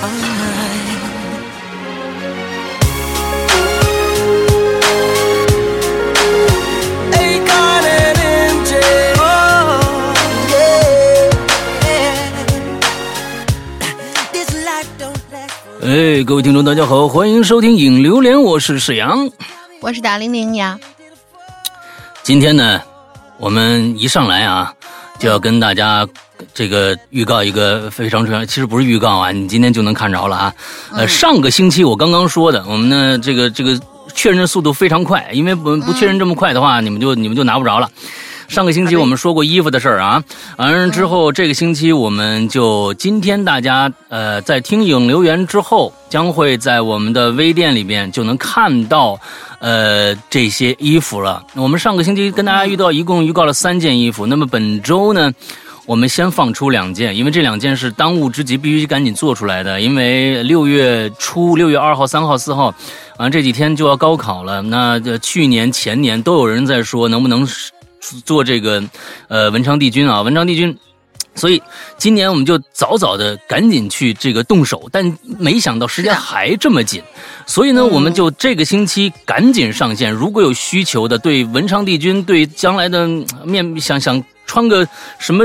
哎，各位听众，大家好，欢迎收听《影榴莲》，我是沈阳，我是大玲玲呀。今天呢，我们一上来啊，就要跟大家这个预告一个非常重要，其实不是预告啊，你今天就能看着了啊。呃，上个星期我刚刚说的，我们呢这个这个确认的速度非常快，因为不不确认这么快的话，你们就你们就拿不着了。上个星期我们说过衣服的事儿啊，完了之后这个星期我们就今天大家呃在听影留言之后，将会在我们的微店里边就能看到呃这些衣服了。我们上个星期跟大家预告一共预告了三件衣服，那么本周呢，我们先放出两件，因为这两件是当务之急，必须赶紧做出来的。因为六月初六月二号、三号、四号，啊这几天就要高考了。那去年、前年都有人在说能不能。做这个，呃，文昌帝君啊，文昌帝君，所以今年我们就早早的赶紧去这个动手，但没想到时间还这么紧，所以呢，我们就这个星期赶紧上线。如果有需求的，对文昌帝君，对将来的面想想穿个什么。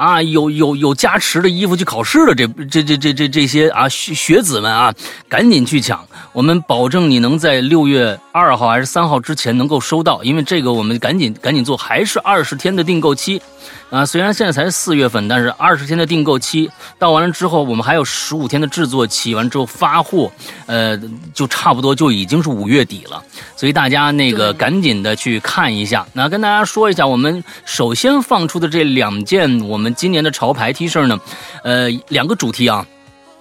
啊，有有有加持的衣服去考试的，这这这这这这些啊学学子们啊，赶紧去抢！我们保证你能在六月二号还是三号之前能够收到，因为这个我们赶紧赶紧做，还是二十天的订购期。啊，虽然现在才四月份，但是二十天的订购期到完了之后，我们还有十五天的制作期，完之后发货，呃，就差不多就已经是五月底了。所以大家那个赶紧的去看一下。那跟大家说一下，我们首先放出的这两件我们今年的潮牌 T 恤呢，呃，两个主题啊。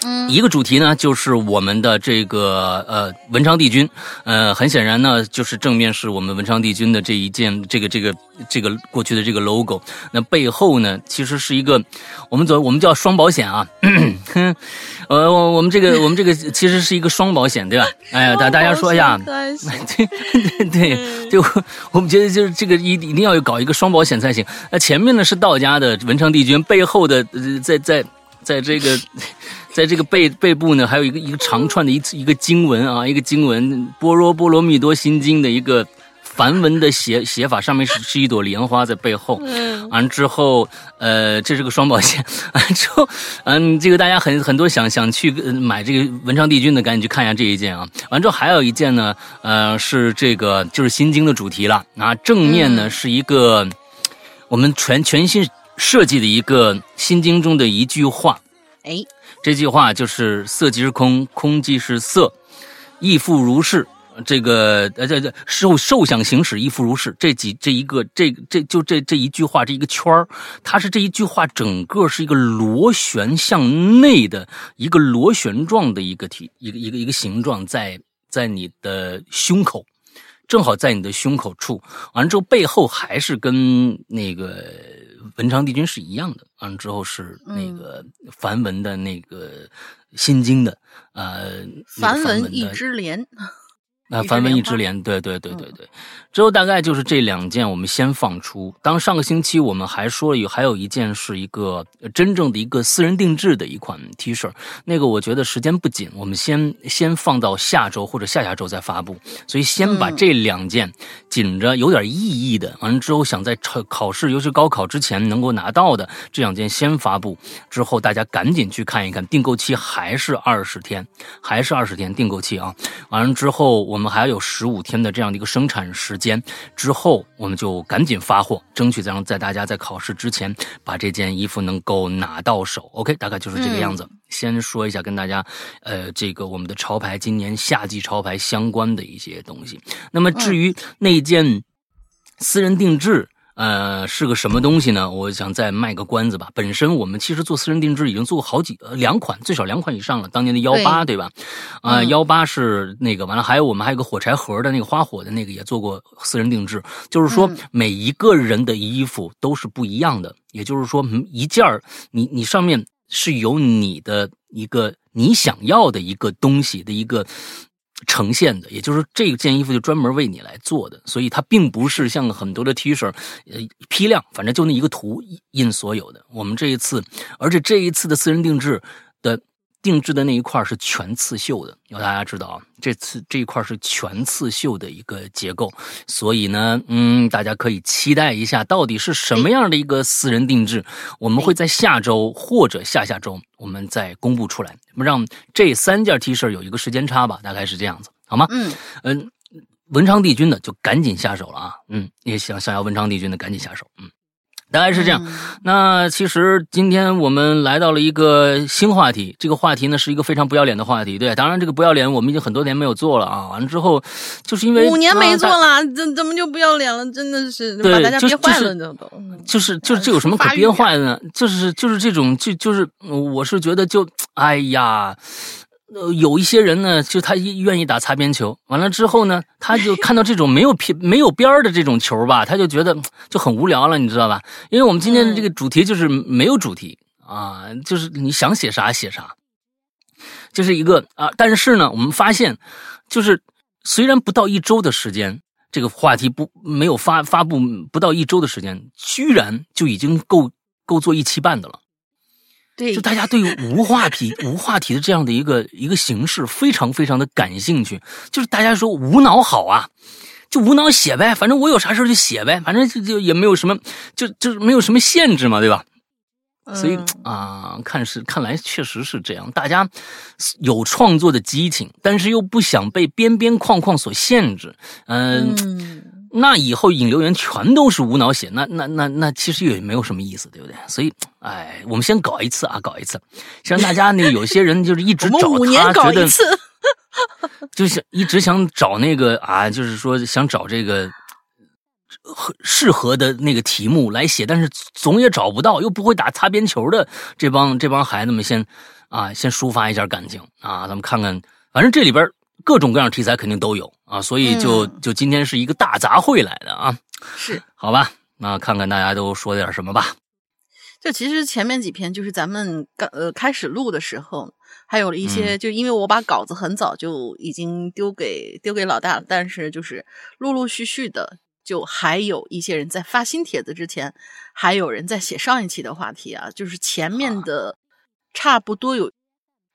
嗯，一个主题呢，就是我们的这个呃文昌帝君，呃，很显然呢，就是正面是我们文昌帝君的这一件，这个这个这个过去的这个 logo。那背后呢，其实是一个我们走我们叫双保险啊，呃，我我们这个 我们这个其实是一个双保险，对吧？哎呀，大大家说一下，对 对对，就我们觉得就是这个一一定要有搞一个双保险才行。那前面呢是道家的文昌帝君，背后的在在在这个。在这个背背部呢，还有一个一个长串的一一个经文啊，一个经文《般若波罗蜜多心经》的一个梵文的写写法，上面是是一朵莲花在背后。嗯，完之后，呃，这是个双保险。完之后，嗯，这个大家很很多想想去买这个文昌帝君的，赶紧去看一下这一件啊。完之后还有一件呢，呃，是这个就是心经的主题了啊。正面呢是一个我们全全新设计的一个心经中的一句话。哎。这句话就是“色即是空，空即是色，亦复如是”。这个呃，这这受受想行识，亦复如是。这几这一个这这就这这一句话，这一个圈儿，它是这一句话整个是一个螺旋向内的一个螺旋状的一个体，一个一个一个形状，在在你的胸口，正好在你的胸口处。完了之后，背后还是跟那个。文昌帝君是一样的，完了之后是那个梵文的那个心经的，呃，梵文一枝莲。那梵文一枝莲，对对对对对。之后大概就是这两件，我们先放出。当上个星期我们还说有还有一件是一个真正的一个私人定制的一款 T 恤，那个我觉得时间不紧，我们先先放到下周或者下下周再发布。所以先把这两件紧着有点意义的，完了之后想在考考试，尤其高考之前能够拿到的这两件先发布。之后大家赶紧去看一看，订购期还是二十天，还是二十天订购期啊。完了之后我。我们还有十五天的这样的一个生产时间，之后我们就赶紧发货，争取让在大家在考试之前把这件衣服能够拿到手。OK，大概就是这个样子。先说一下跟大家，呃，这个我们的潮牌今年夏季潮牌相关的一些东西。那么至于那件私人定制。呃，是个什么东西呢？我想再卖个关子吧。本身我们其实做私人定制已经做过好几呃两款，最少两款以上了。当年的幺八对吧？啊，幺八是那个完了，还有我们还有个火柴盒的那个花火的那个也做过私人定制。就是说每一个人的衣服都是不一样的，也就是说一件儿你你上面是有你的一个你想要的一个东西的一个。呈现的，也就是这件衣服就专门为你来做的，所以它并不是像很多的 T 恤，呃，批量，反正就那一个图印所有的。我们这一次，而且这一次的私人定制的定制的那一块是全刺绣的，要大家知道啊，这次这一块是全刺绣的一个结构，所以呢，嗯，大家可以期待一下，到底是什么样的一个私人定制，我们会在下周或者下下周我们再公布出来，让这三件 T 恤有一个时间差吧，大概是这样子，好吗？嗯嗯，文昌帝君的就赶紧下手了啊，嗯，也想想要文昌帝君的赶紧下手，嗯。大概是这样，那其实今天我们来到了一个新话题，这个话题呢是一个非常不要脸的话题，对，当然这个不要脸我们已经很多年没有做了啊，完了之后就是因为五年没做了，怎怎么就不要脸了？真的是把大家憋坏了，都都就是就是这有什么可憋坏的呢？就是就是这种就就是我是觉得就哎呀。呃，有一些人呢，就他愿意打擦边球，完了之后呢，他就看到这种没有边没有边儿的这种球吧，他就觉得就很无聊了，你知道吧？因为我们今天的这个主题就是没有主题啊，就是你想写啥写啥，就是一个啊。但是呢，我们发现，就是虽然不到一周的时间，这个话题不没有发发布不到一周的时间，居然就已经够够做一期半的了。就大家对无话题、无话题的这样的一个一个形式非常非常的感兴趣，就是大家说无脑好啊，就无脑写呗，反正我有啥事就写呗，反正就就也没有什么，就就是没有什么限制嘛，对吧？所以啊，看是看来确实是这样，大家有创作的激情，但是又不想被边边框框所限制，嗯。那以后引流员全都是无脑写，那那那那其实也没有什么意思，对不对？所以，哎，我们先搞一次啊，搞一次，先让大家那有些人就是一直找他，觉得就是一直想找那个啊，就是说想找这个合适合的那个题目来写，但是总也找不到，又不会打擦边球的这帮这帮孩子们，先啊先抒发一下感情啊，咱们看看，反正这里边。各种各样题材肯定都有啊，所以就就今天是一个大杂烩来的啊，是好吧？那看看大家都说点什么吧。就其实前面几篇就是咱们刚呃开始录的时候，还有了一些，就因为我把稿子很早就已经丢给丢给老大了，但是就是陆陆续续的，就还有一些人在发新帖子之前，还有人在写上一期的话题啊，就是前面的差不多有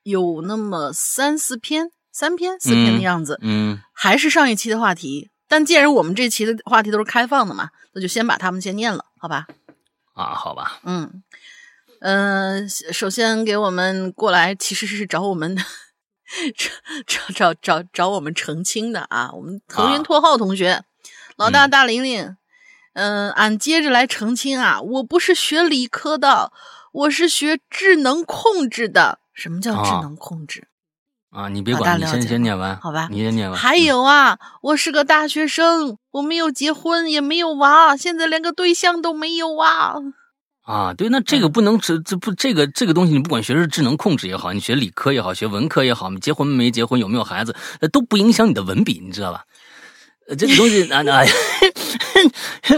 有那么三四篇。三篇四篇的样子，嗯，还是上一期的话题。但既然我们这期的话题都是开放的嘛，那就先把他们先念了，好吧？啊，好吧。嗯嗯，首先给我们过来，其实是找我们找找找找找我们澄清的啊。我们腾云拓号同学，老大大玲玲，嗯，俺接着来澄清啊，我不是学理科的，我是学智能控制的。什么叫智能控制？啊，你别管，你先先念完，好吧？你先念完。还有啊，我是个大学生，我没有结婚，也没有娃，现在连个对象都没有啊。啊，对，那这个不能这这不这个这个东西，你不管学是智能控制也好，你学理科也好，学文科也好，结婚没结婚，有没有孩子，都不影响你的文笔，你知道吧？这个东西，啊啊，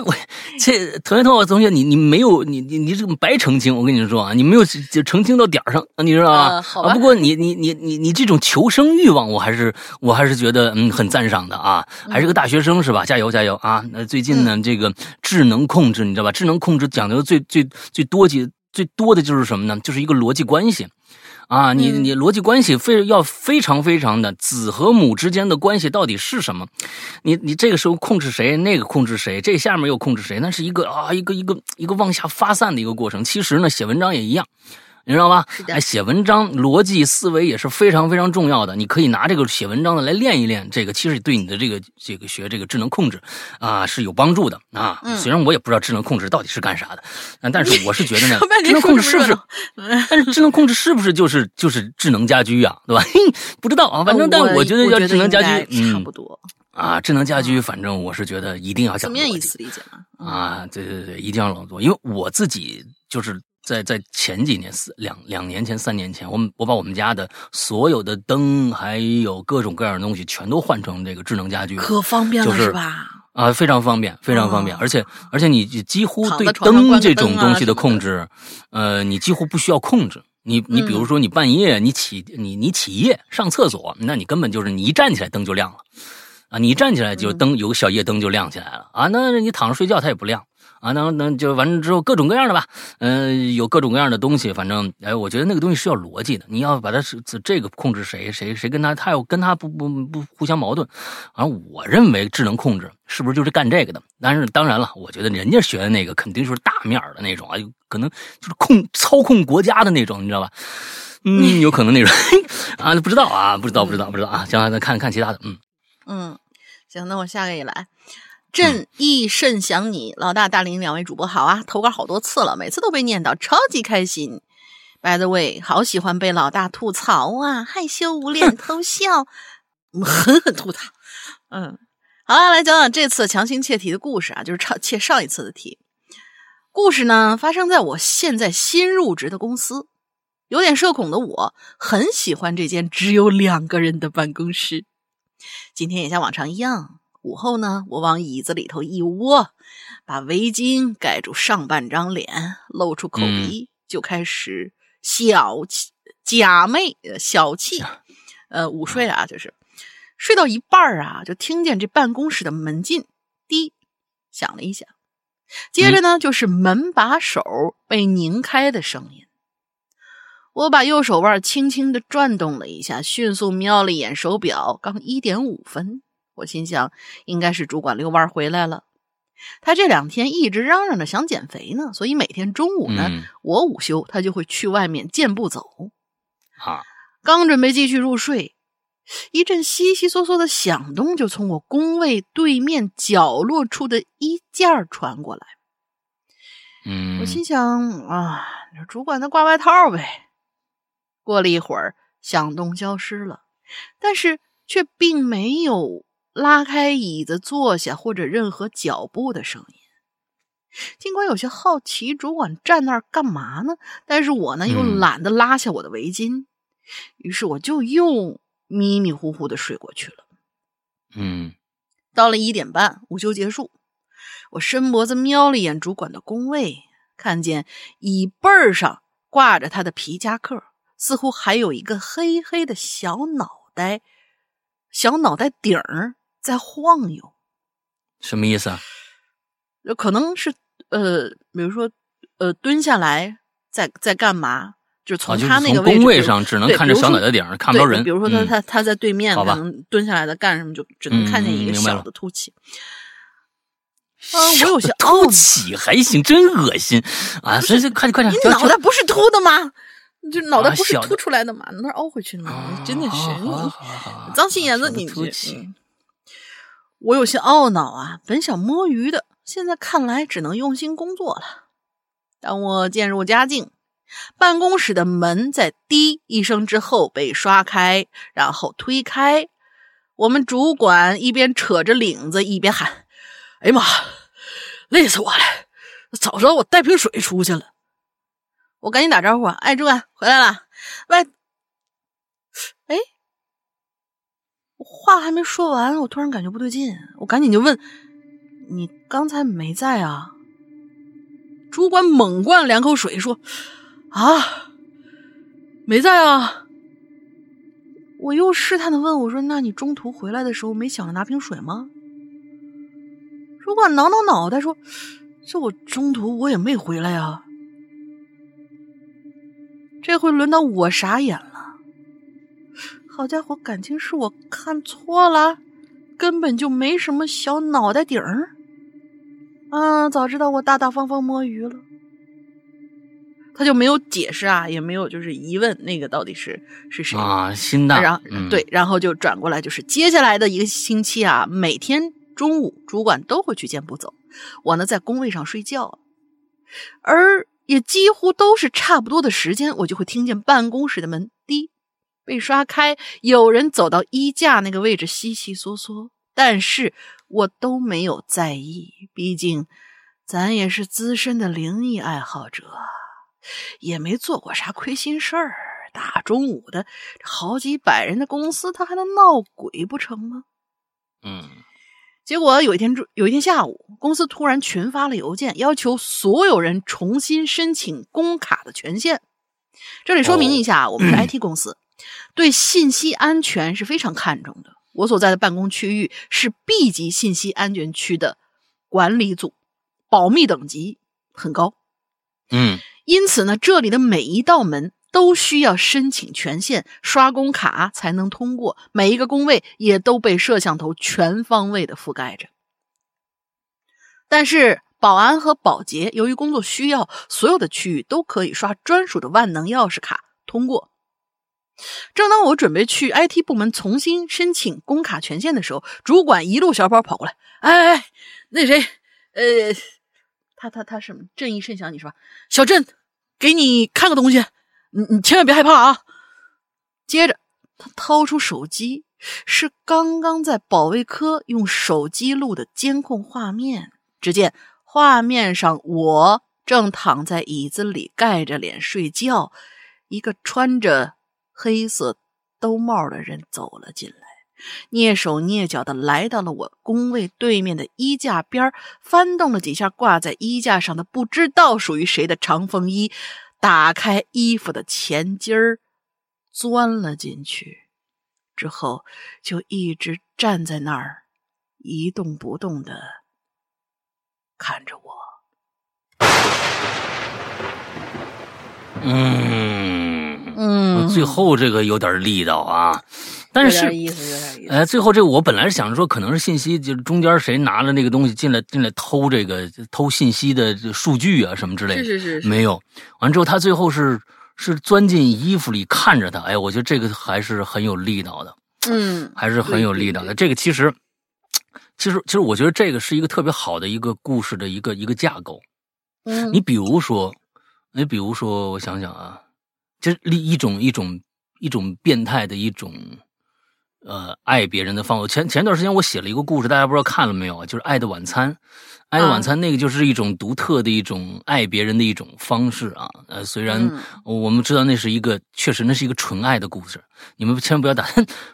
我 这同学同学同学，你你没有你你你这个白澄清，我跟你说啊，你没有就澄清到点儿上，你知道吧？啊，不过你你你你你这种求生欲望，我还是我还是觉得嗯很赞赏的啊，还是个大学生是吧？加油加油啊！那最近呢，这个智能控制，你知道吧？智能控制讲究最最最多几最多的就是什么呢？就是一个逻辑关系。啊，你你逻辑关系非要非常非常的子和母之间的关系到底是什么？你你这个时候控制谁，那个控制谁，这下面又控制谁？那是一个啊一个一个一个往下发散的一个过程。其实呢，写文章也一样。你知道吧？哎，写文章逻辑思维也是非常非常重要的。你可以拿这个写文章的来练一练，这个其实对你的这个这个学这个智能控制啊是有帮助的啊。虽然我也不知道智能控制到底是干啥的，但是我是觉得呢，智能控制是不是？但是智能控制是不是就是就是智能家居呀？对吧？不知道啊，反正但我觉得要智能家居差不多啊。智能家居，反正我是觉得一定要讲。字面意思理解吗？啊，对对对，一定要朗读，因为我自己就是。在在前几年四两两年前三年前，我们我把我们家的所有的灯还有各种各样的东西全都换成这个智能家居，可方便了是吧？啊，非常方便，非常方便，而且而且你几乎对灯这种东西的控制，呃，你几乎不需要控制。你你比如说你半夜你起你你起夜上厕所，那你根本就是你一站起来灯就亮了，啊，你一站起来就灯有个小夜灯就亮起来了啊，那你躺着睡觉它也不亮。啊，那那就完了之后各种各样的吧，嗯、有各种各样的东西，反正哎，我觉得那个东西是要逻辑的，你要把它是这个控制谁，谁谁跟他，他要跟他不不不互相矛盾。而我认为智能控制是不是就是干这个的？但是当然了，我觉得人家学的那个肯定就是大面儿的那种啊，有可能就是控操控国家的那种，你知道吧？嗯，有可能那种 啊，不知道啊，不知道，不知道，不知道啊。行，再看看其他的，嗯嗯，行，那我下个也来。朕亦甚想你，老大、大林两位主播好啊！投稿好多次了，每次都被念叨，超级开心。By the way，好喜欢被老大吐槽啊，害羞无脸偷笑，狠狠吐槽。嗯，好了，来讲讲这次强行切题的故事啊，就是上切上一次的题。故事呢，发生在我现在新入职的公司。有点社恐的我，很喜欢这间只有两个人的办公室。今天也像往常一样，午后呢，我往椅子里头一窝，把围巾盖住上半张脸，露出口鼻，就开始小气假寐呃小气，呃午睡啊，就是睡到一半儿啊，就听见这办公室的门禁滴响了一下，接着呢，就是门把手被拧开的声音。我把右手腕轻轻的转动了一下，迅速瞄了一眼手表，刚一点五分。我心想，应该是主管遛弯回来了。他这两天一直嚷嚷着想减肥呢，所以每天中午呢，嗯我午休，他就会去外面健步走。啊，刚准备继续入睡，一阵悉悉嗦嗦的响动就从我工位对面角落处的衣架传过来。嗯，我心想啊，主管他挂外套呗。过了一会儿，响动消失了，但是却并没有拉开椅子坐下或者任何脚步的声音。尽管有些好奇，主管站那儿干嘛呢？但是我呢又嗯懒得拉下我的围巾，于是我就又迷迷糊糊的睡过去了。嗯到了一点半，午休结束，我伸脖子瞄了一眼主管的工位，看见椅背儿上挂着他的皮夹克，似乎还有一个黑黑的小脑袋，小脑袋顶儿在晃悠，什么意思啊？呃可能是呃，比如说呃，蹲下来在在干嘛？就是从他那个从工位上只能看着小脑袋顶儿，看不着人。比如说他、嗯他他在对面，可能蹲下来的干什么，就只能看见一个小的凸起。啊，我有些凸起还行，真恶心 啊！所以这快点快点，你脑袋不是凸的吗？就脑袋不是凸出来的吗？那凹回去呢？啊真的是脏心眼子，你这凸起嗯我有些懊恼啊，本想摸鱼的，现在看来只能用心工作了。当我渐入佳境，办公室的门在“滴”一声之后被刷开，然后推开。我们主管一边扯着领子，一边喊：“哎呀妈，累死我了！早知道我带瓶水出去了。”我赶紧打招呼：“哎，主管回来了。”喂，哎，我话还没说完，我突然感觉不对劲，我赶紧就问：“你刚才没在啊？”主管猛灌两口水，说：“啊，没在啊。”我又试探的问我说：“那你中途回来的时候没想着拿瓶水吗？”主管挠挠脑袋说：“这我中途我也没回来呀。”这回轮到我傻眼了。好家伙，感情是我看错了，根本就没什么小脑袋顶儿。啊，早知道我大大方方摸鱼了。他就没有解释啊，也没有就是疑问那个到底是是谁啊，心大。然后、嗯、对，然后就转过来，就是接下来的一个星期啊，每天中午主管都会去健步走，我呢在工位上睡觉，而也几乎都是差不多的时间，我就会听见办公室的门滴被刷开，有人走到衣架那个位置悉悉嗦嗦，但是我都没有在意，毕竟咱也是资深的灵异爱好者。也没做过啥亏心事儿，大中午的，好几百人的公司，他还能闹鬼不成吗？嗯，结果有一天，有一天下午，公司突然群发了邮件，要求所有人重新申请工卡的权限。这里说明一下，哦、我们是 IT 公司，对信息安全是非常看重的。我所在的办公区域是 B 级信息安全区的管理组，保密等级很高。嗯因此呢，这里的每一道门都需要申请权限、刷工卡才能通过，每一个工位也都被摄像头全方位的覆盖着。但是，保安和保洁由于工作需要，所有的区域都可以刷专属的万能钥匙卡通过。正当我准备去 IT 部门重新申请工卡权限的时候，主管一路小跑跑过来：“哎哎，那谁，呃，他他他什么？正义甚祥，你说，小郑，给你看个东西，你你千万别害怕啊！”接着，他掏出手机，是刚刚在保卫科用手机录的监控画面。只见画面上，我正躺在椅子里盖着脸睡觉，一个穿着黑色兜帽的人走了进来，蹑手蹑脚的来到了我工位对面的衣架边翻动了几下挂在衣架上的不知道属于谁的长风衣，打开衣服的前襟儿，钻了进去，之后就一直站在那儿，一动不动的。看着我，嗯嗯最后这个有点力道啊，但是意思，有点意思。哎，最后这个我本来是想说，可能是信息，就是中间谁拿了那个东西进来进来偷这个偷信息的这数据啊什么之类的，是是是是没有。完之后他最后是是钻进衣服里看着他，哎，我觉得这个还是很有力道的，嗯，还是很有力道的。这个其实其实其实我觉得这个是一个特别好的一个故事的一个一个架构。嗯，你比如说，你比如说，我想想啊，就是一一种一种一种变态的一种呃爱别人的方法。前前段时间我写了一个故事，大家不知道看了没有啊？就是《爱的晚餐》。《爱的晚餐》那个就是一种独特的一种爱别人的一种方式啊。呃，虽然嗯我们知道那是一个，确实那是一个纯爱的故事，你们千万不要打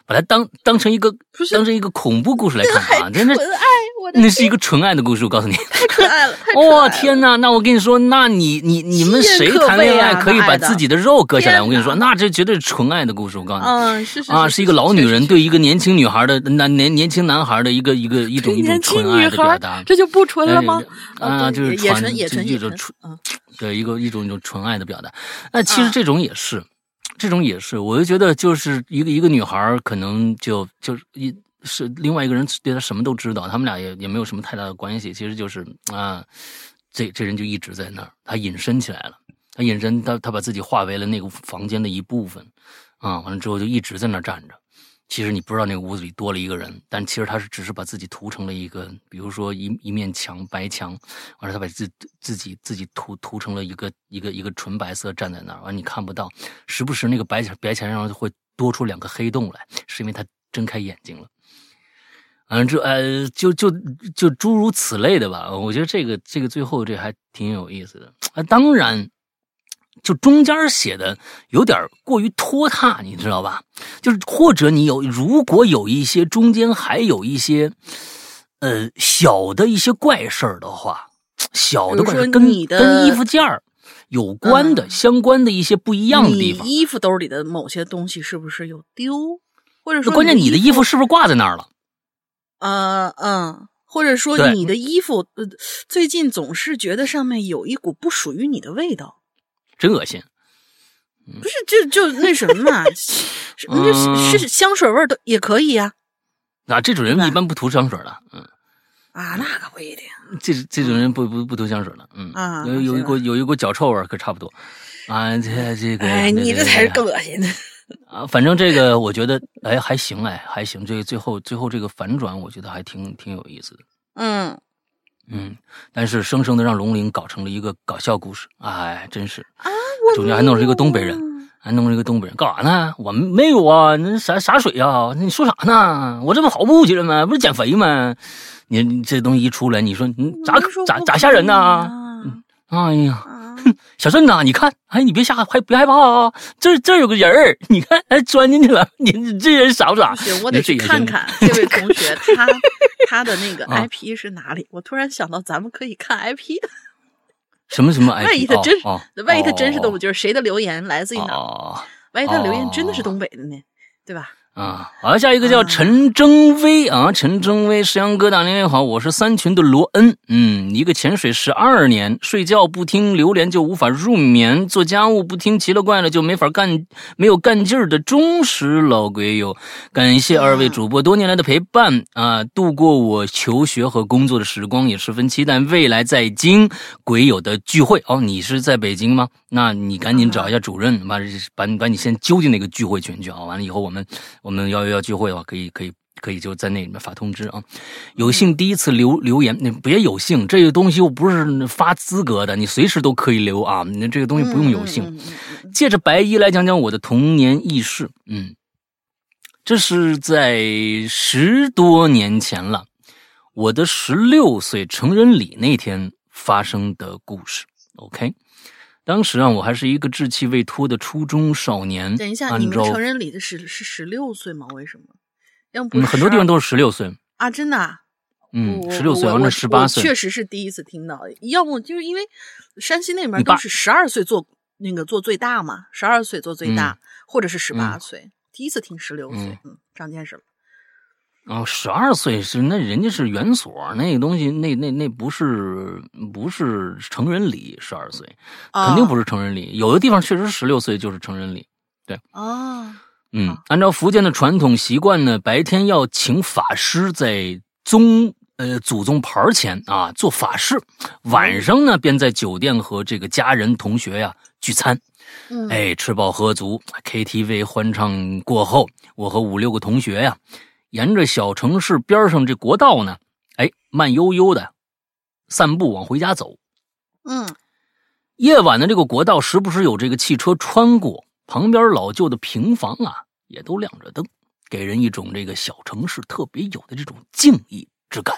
把它当当成一个当成一个恐怖故事来看啊！真的，纯爱，我的那是一个纯爱的故事，我告诉你。太可爱了，太 可爱了哦天哪！那我跟你说，那你你你们谁谈恋爱可以把自己的肉割下来？我跟你说，那这绝对是纯爱的故事。我告诉你嗯，是是啊，是是一个老女人对一个年轻女孩的男年年轻男孩的一个一个一种一种纯爱的表达。这就不纯了吗？啊，就是纯也纯种纯，嗯对一个一种一种纯爱的表达。那其实啊这种也是，这种也是，我就觉得就是一个一个女孩可能就就是一是另外一个人对她什么都知道，他们俩也也没有什么太大的关系，其实就是啊，这这人就一直在那儿，他隐身起来了，他隐身，他他把自己化为了那个房间的一部分，啊，完了之后就一直在那儿站着。其实你不知道那个屋子里多了一个人，但其实他是只是把自己涂成了一个，比如说一一面墙白墙，完了他把自自己自己涂涂成了一个一个一个纯白色站在那儿，完你看不到，时不时那个白墙白墙上会多出两个黑洞来，是因为他睁开眼睛了。嗯，这呃，就就就诸如此类的吧。我觉得这个这个最后这还挺有意思的啊。当然，就中间写的有点过于拖沓，你知道吧？就是或者你有如果有一些中间还有一些呃小的一些怪事儿的话，小的怪事跟你的跟衣服件儿有关的、嗯相关的一些不一样的地你方。衣服兜里的某些东西是不是有丢？或者说，关键你的衣服是不是挂在那儿了？呃嗯，或者说你的衣服，呃，最近总是觉得上面有一股不属于你的味道，真恶心。不是就就那什么嘛，是嗯是是香水味儿的也可以呀、啊，这种人一般不涂香水的，嗯，啊，那可不一定这这种人不不不涂香水了，嗯，啊有有一股有一股脚臭味儿可差不多，啊，这这个，哎，你这这才是更恶心的。啊，反正这个我觉得哎还行哎还行，这个最后最后这个反转我觉得还挺挺有意思的，嗯嗯，但是生生的让龙鳞搞成了一个搞笑故事，哎，真是啊，中间还弄了一个东北人，还弄了一个东北人，干啥呢？我们没有啊，那啥啥水啊、你说啥呢？我这不跑步去了吗？不是减肥吗？你你这东西一出来，你说你咋咋咋吓人呢？啊哎呀，哼，小郑呐，你看，哎，你别吓，还别害怕啊！这这有个人儿，你看，哎，钻进去了。你你这人傻不傻不？行，我得去看看 这位同学他 他的那个啊 IP 是哪里。我突然想到，咱们可以看 IP，什么什么 IP？万一他真万一他真是东哦北，就是谁的留言来自于哪万一他留言真的是哦东北的呢？对吧？啊，好，下一个叫陈征威啊，陈征威，石阳哥大年好，我是三群的罗恩，嗯，一个潜水十二年，睡觉不听榴莲就无法入眠，做家务不听奇了怪了就没法干，没有干劲儿的忠实老鬼友，感谢二位主播多年来的陪伴啊，度过我求学和工作的时光，也十分期待未来在京鬼友的聚会哦。你是在北京吗？那你赶紧找一下主任，把把把你先揪进那个聚会群去啊，完了以后我们。我们要要聚会的话，可以可以可以就在那里面发通知啊。有幸第一次留留言，你别有幸，这个东西又不是发资格的，你随时都可以留啊。那这个东西不用有幸。借着白衣来讲讲我的童年轶事。嗯，这是在十多年前了，我的十六岁成人礼那天发生的故事。OK。当时啊，我还是一个稚气未脱的初中少年。等一下，你们成人礼的是是十六岁吗？为什么？要不很多地方都是十六岁啊？真的？啊嗯，十六岁完了十八岁，确实是第一次听到。要不就是因为山西那边都是十二岁做那个做最大嘛，十二岁做最大，或者是十八岁。第一次听十六岁，嗯，长见识了。哦，十二岁是那人家是园所那个东西，那那那不是不是成人礼，十二岁肯定不是成人礼。有的地方确实十六岁就是成人礼，对。哦，嗯，按照福建的传统习惯呢，白天要请法师在宗呃祖宗牌前啊做法事，晚上呢便在酒店和这个家人同学呀聚餐，嗯哎吃饱喝足，KTV 欢唱过后，我和五六个同学呀。沿着小城市边上这国道呢，哎，慢悠悠的散步往回家走。嗯，夜晚的这个国道时不时有这个汽车穿过，旁边老旧的平房啊也都亮着灯，给人一种这个小城市特别有的这种静谧之感。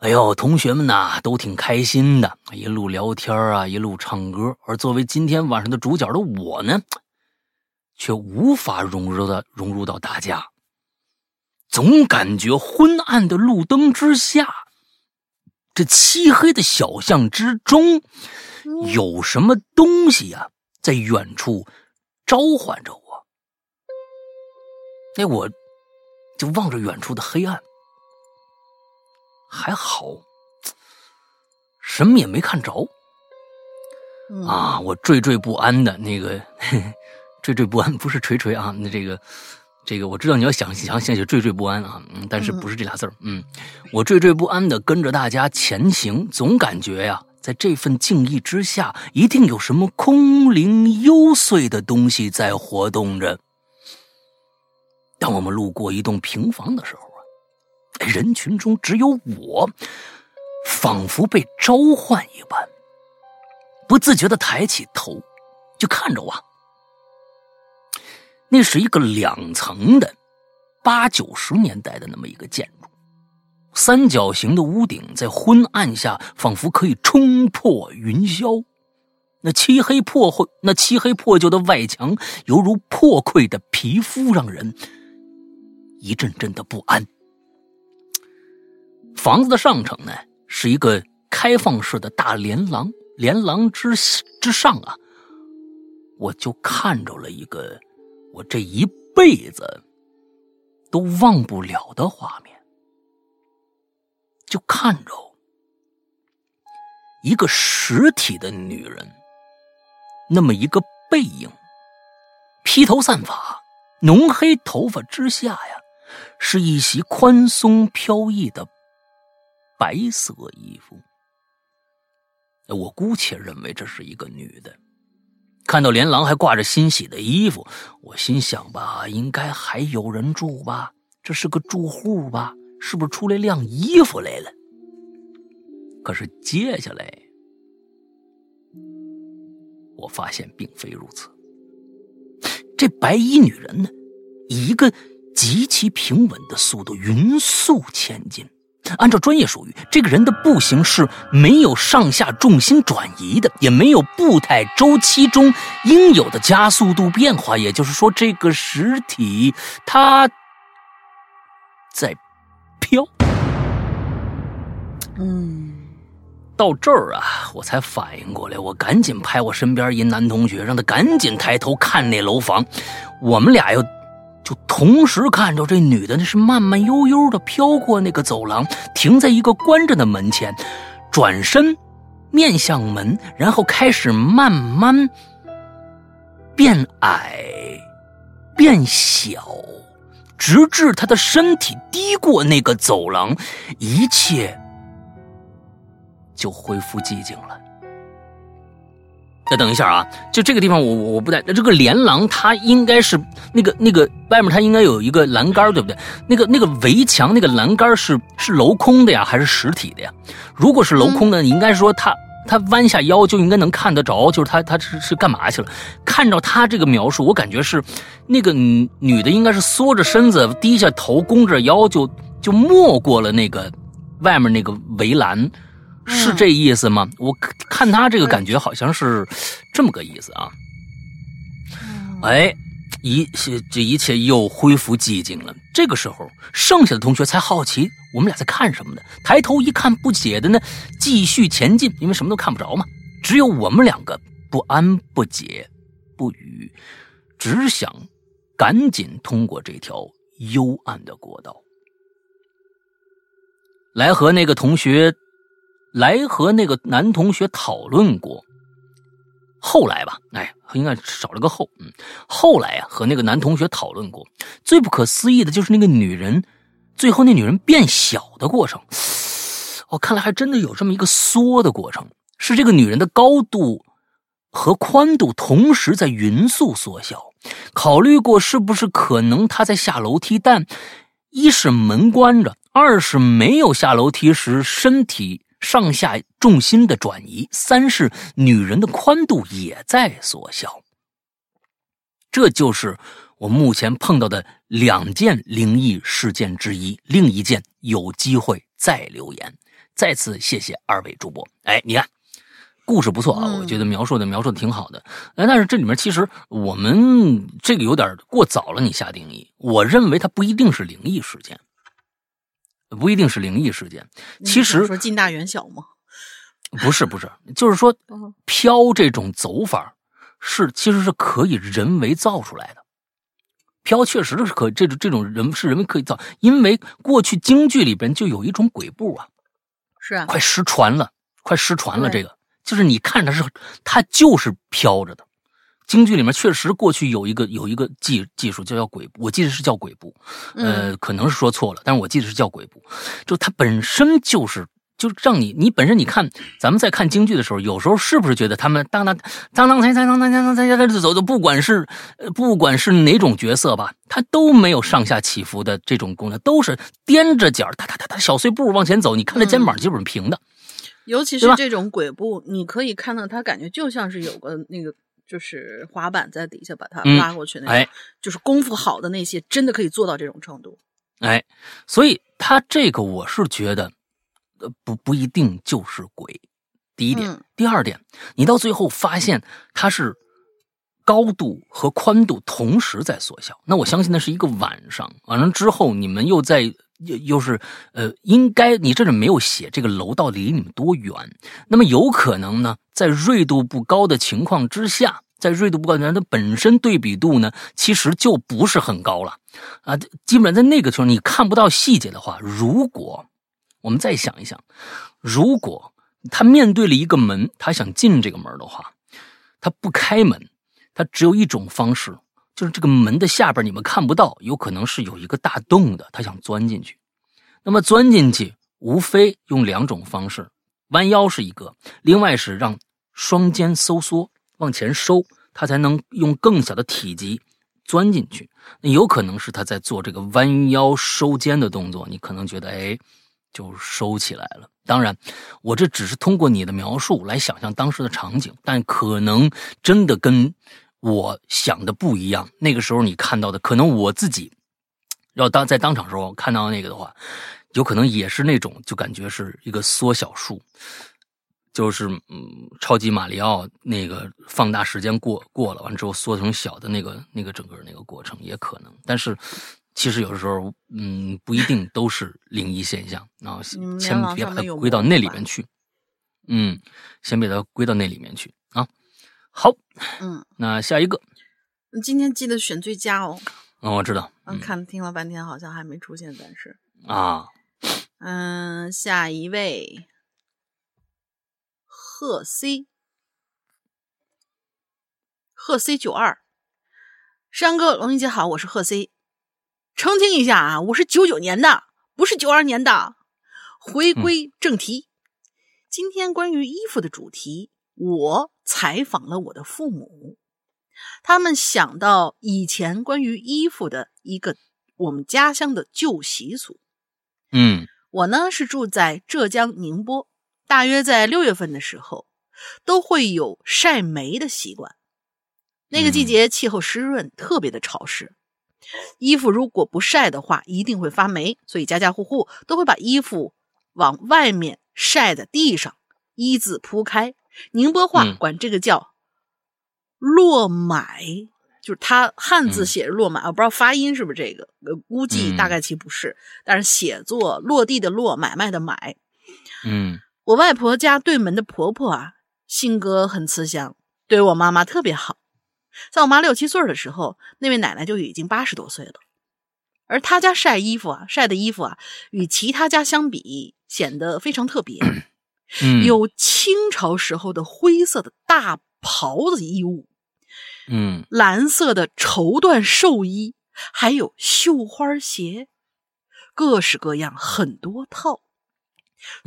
哎呦，同学们呐都挺开心的，一路聊天啊，一路唱歌。而作为今天晚上的主角的我呢，却无法融入到融入到大家。总感觉昏暗的路灯之下，这漆黑的小巷之中，有什么东西呀，在远处召唤着我。那我就望着远处的黑暗，还好，什么也没看着。啊，我惴惴不安的那个，惴惴不安不是锤锤啊，那这个。这个我知道你要想想想起惴惴不安啊，嗯，但是不是这俩字儿，嗯，我惴惴不安的跟着大家前行，总感觉呀，在这份静谧之下，一定有什么空灵幽邃的东西在活动着。当我们路过一栋平房的时候啊，人群中只有我，仿佛被召唤一般，不自觉的抬起头，就看着我。那是一个两层的，八九十年代的那么一个建筑，三角形的屋顶在昏暗下仿佛可以冲破云霄，那漆黑破坏、那漆黑破旧的外墙犹如破溃的皮肤，让人一阵阵的不安。房子的上层呢是一个开放式的大连廊，连廊之之上啊，我就看着了一个。我这一辈子都忘不了的画面，就看着一个实体的女人，那么一个背影，披头散发，浓黑头发之下呀，是一袭宽松飘逸的白色衣服。我姑且认为这是一个女的。看到连廊还挂着新洗的衣服，我心想吧，应该还有人住吧？这是个住户吧？是不是出来晾衣服来了？可是接下来，我发现并非如此。这白衣女人呢，以一个极其平稳的速度匀速前进。按照专业术语，这个人的步行是没有上下重心转移的，也没有步态周期中应有的加速度变化。也就是说，这个实体它在飘。嗯，到这儿啊，我才反应过来，我赶紧拍我身边一男同学，让他赶紧抬头看那楼房。我们俩又就同时看着这女的，那是慢慢悠悠的飘过那个走廊，停在一个关着的门前，转身面向门，然后开始慢慢变矮、变小，直至她的身体低过那个走廊，一切就恢复寂静了。再等一下啊！就这个地方，我我不太。这个连廊它应该是那个那个外面，它应该有一个栏杆，对不对？那个那个围墙那个栏杆是是镂空的呀，还是实体的呀？如果是镂空的，你应该说他他弯下腰就应该能看得着，就是他他是是干嘛去了？看着他这个描述，我感觉是那个女女的应该是缩着身子，低下头，弓着腰，就就没过了那个外面那个围栏。是这意思吗？我看他这个感觉好像是这么个意思啊。哎，一这一切又恢复寂静了。这个时候，剩下的同学才好奇我们俩在看什么呢？抬头一看，不解的呢，继续前进，因为什么都看不着嘛。只有我们两个不安、不解、不语，只想赶紧通过这条幽暗的国道，来和那个同学。来和那个男同学讨论过，后来吧，哎，应该少了个后，嗯，后来啊，和那个男同学讨论过，最不可思议的就是那个女人，最后那女人变小的过程，哦，看来还真的有这么一个缩的过程，是这个女人的高度和宽度同时在匀速缩小。考虑过是不是可能她在下楼梯，但一是门关着，二是没有下楼梯时身体。上下重心的转移，三是女人的宽度也在缩小。这就是我目前碰到的两件灵异事件之一。另一件有机会再留言。再次谢谢二位主播。哎，你看，故事不错啊，我觉得描述的描述的挺好的。哎，但是这里面其实我们这个有点过早了，你下定义。我认为它不一定是灵异事件。不一定是灵异事件，其实说近大远小吗？不是不是，就是说飘这种走法是其实是可以人为造出来的。飘确实是可这种这种人是人为可以造，因为过去京剧里边就有一种鬼步啊，是啊，快失传了，快失传了。这个就是你看它是它就是飘着的。京剧里面确实过去有一个有一个技技术叫叫鬼步，我记得是叫鬼步，呃，可能是说错了，但是我记得是叫鬼步，就它本身就是就让你你本身你看咱们在看京剧的时候，有时候是不是觉得他们当当当当才才当当当当才才走的，不管是不管是哪种角色吧，他都没有上下起伏的这种功能，都是踮着脚，哒哒哒哒小碎步往前走，你看他肩膀基本上平的，尤其是这种鬼步，你可以看到他感觉就像是有个那个。就是滑板在底下把它拉过去那种，就是功夫好的那些，真的可以做到这种程度。哎，所以他这个我是觉得，呃，不不一定就是鬼。第一点，第二点，你到最后发现它是高度和宽度同时在缩小，那我相信那是一个晚上，完了之后你们又在。又又是，呃，应该你这里没有写这个楼到底离你们多远，那么有可能呢，在锐度不高的情况之下，在锐度不高，它本身对比度呢，其实就不是很高了，啊，基本上在那个时候你看不到细节的话，如果我们再想一想，如果他面对了一个门，他想进这个门的话，他不开门，他只有一种方式。就是这个门的下边，你们看不到，有可能是有一个大洞的，他想钻进去。那么钻进去，无非用两种方式：弯腰是一个，另外是让双肩收缩往前收，他才能用更小的体积钻进去。那有可能是他在做这个弯腰收肩的动作，你可能觉得哎，就收起来了。当然，我这只是通过你的描述来想象当时的场景，但可能真的跟。我想的不一样，那个时候你看到的，可能我自己要当在当场时候看到那个的话，有可能也是那种，就感觉是一个缩小术，就是嗯，超级马里奥那个放大时间过过了，完之后缩成小的那个那个整个那个过程也可能，但是其实有的时候嗯，不一定都是灵异现象。啊，先别把它归到那里面去，嗯，先别把它归到那里面去。啊。好，嗯，那下一个，今天记得选最佳哦。嗯，我知道。嗯，看听了半天，好像还没出现，但是。啊，嗯，下一位，贺 C，贺 C 九二，山哥，龙英姐好，我是贺 C，澄清一下啊，我是九九年的，不是九二年的。回归正题，今天关于衣服的主题，我采访了我的父母，他们想到以前关于衣服的一个我们家乡的旧习俗。嗯，我呢是住在浙江宁波，大约在六月份的时候，都会有晒煤的习惯。那个季节气候湿润，特别的潮湿，衣服如果不晒的话，一定会发霉，所以家家户户都会把衣服往外面晒在地上，一字铺开。宁波话管这个叫“落买”，就是他汉字写着“落买”，我不知道发音是不是这个，呃，估计大概其不是，但是写作“落地”的“落”，买卖的“买”。嗯，我外婆家对门的婆婆啊，性格很慈祥，对我妈妈特别好。在我妈六七岁的时候，那位奶奶就已经八十多岁了，而她家晒衣服啊，晒的衣服啊，与其他家相比，显得非常特别。嗯，有清朝时候的灰色的大袍子衣物，嗯蓝色的绸缎寿衣，还有绣花鞋，各式各样，很多套。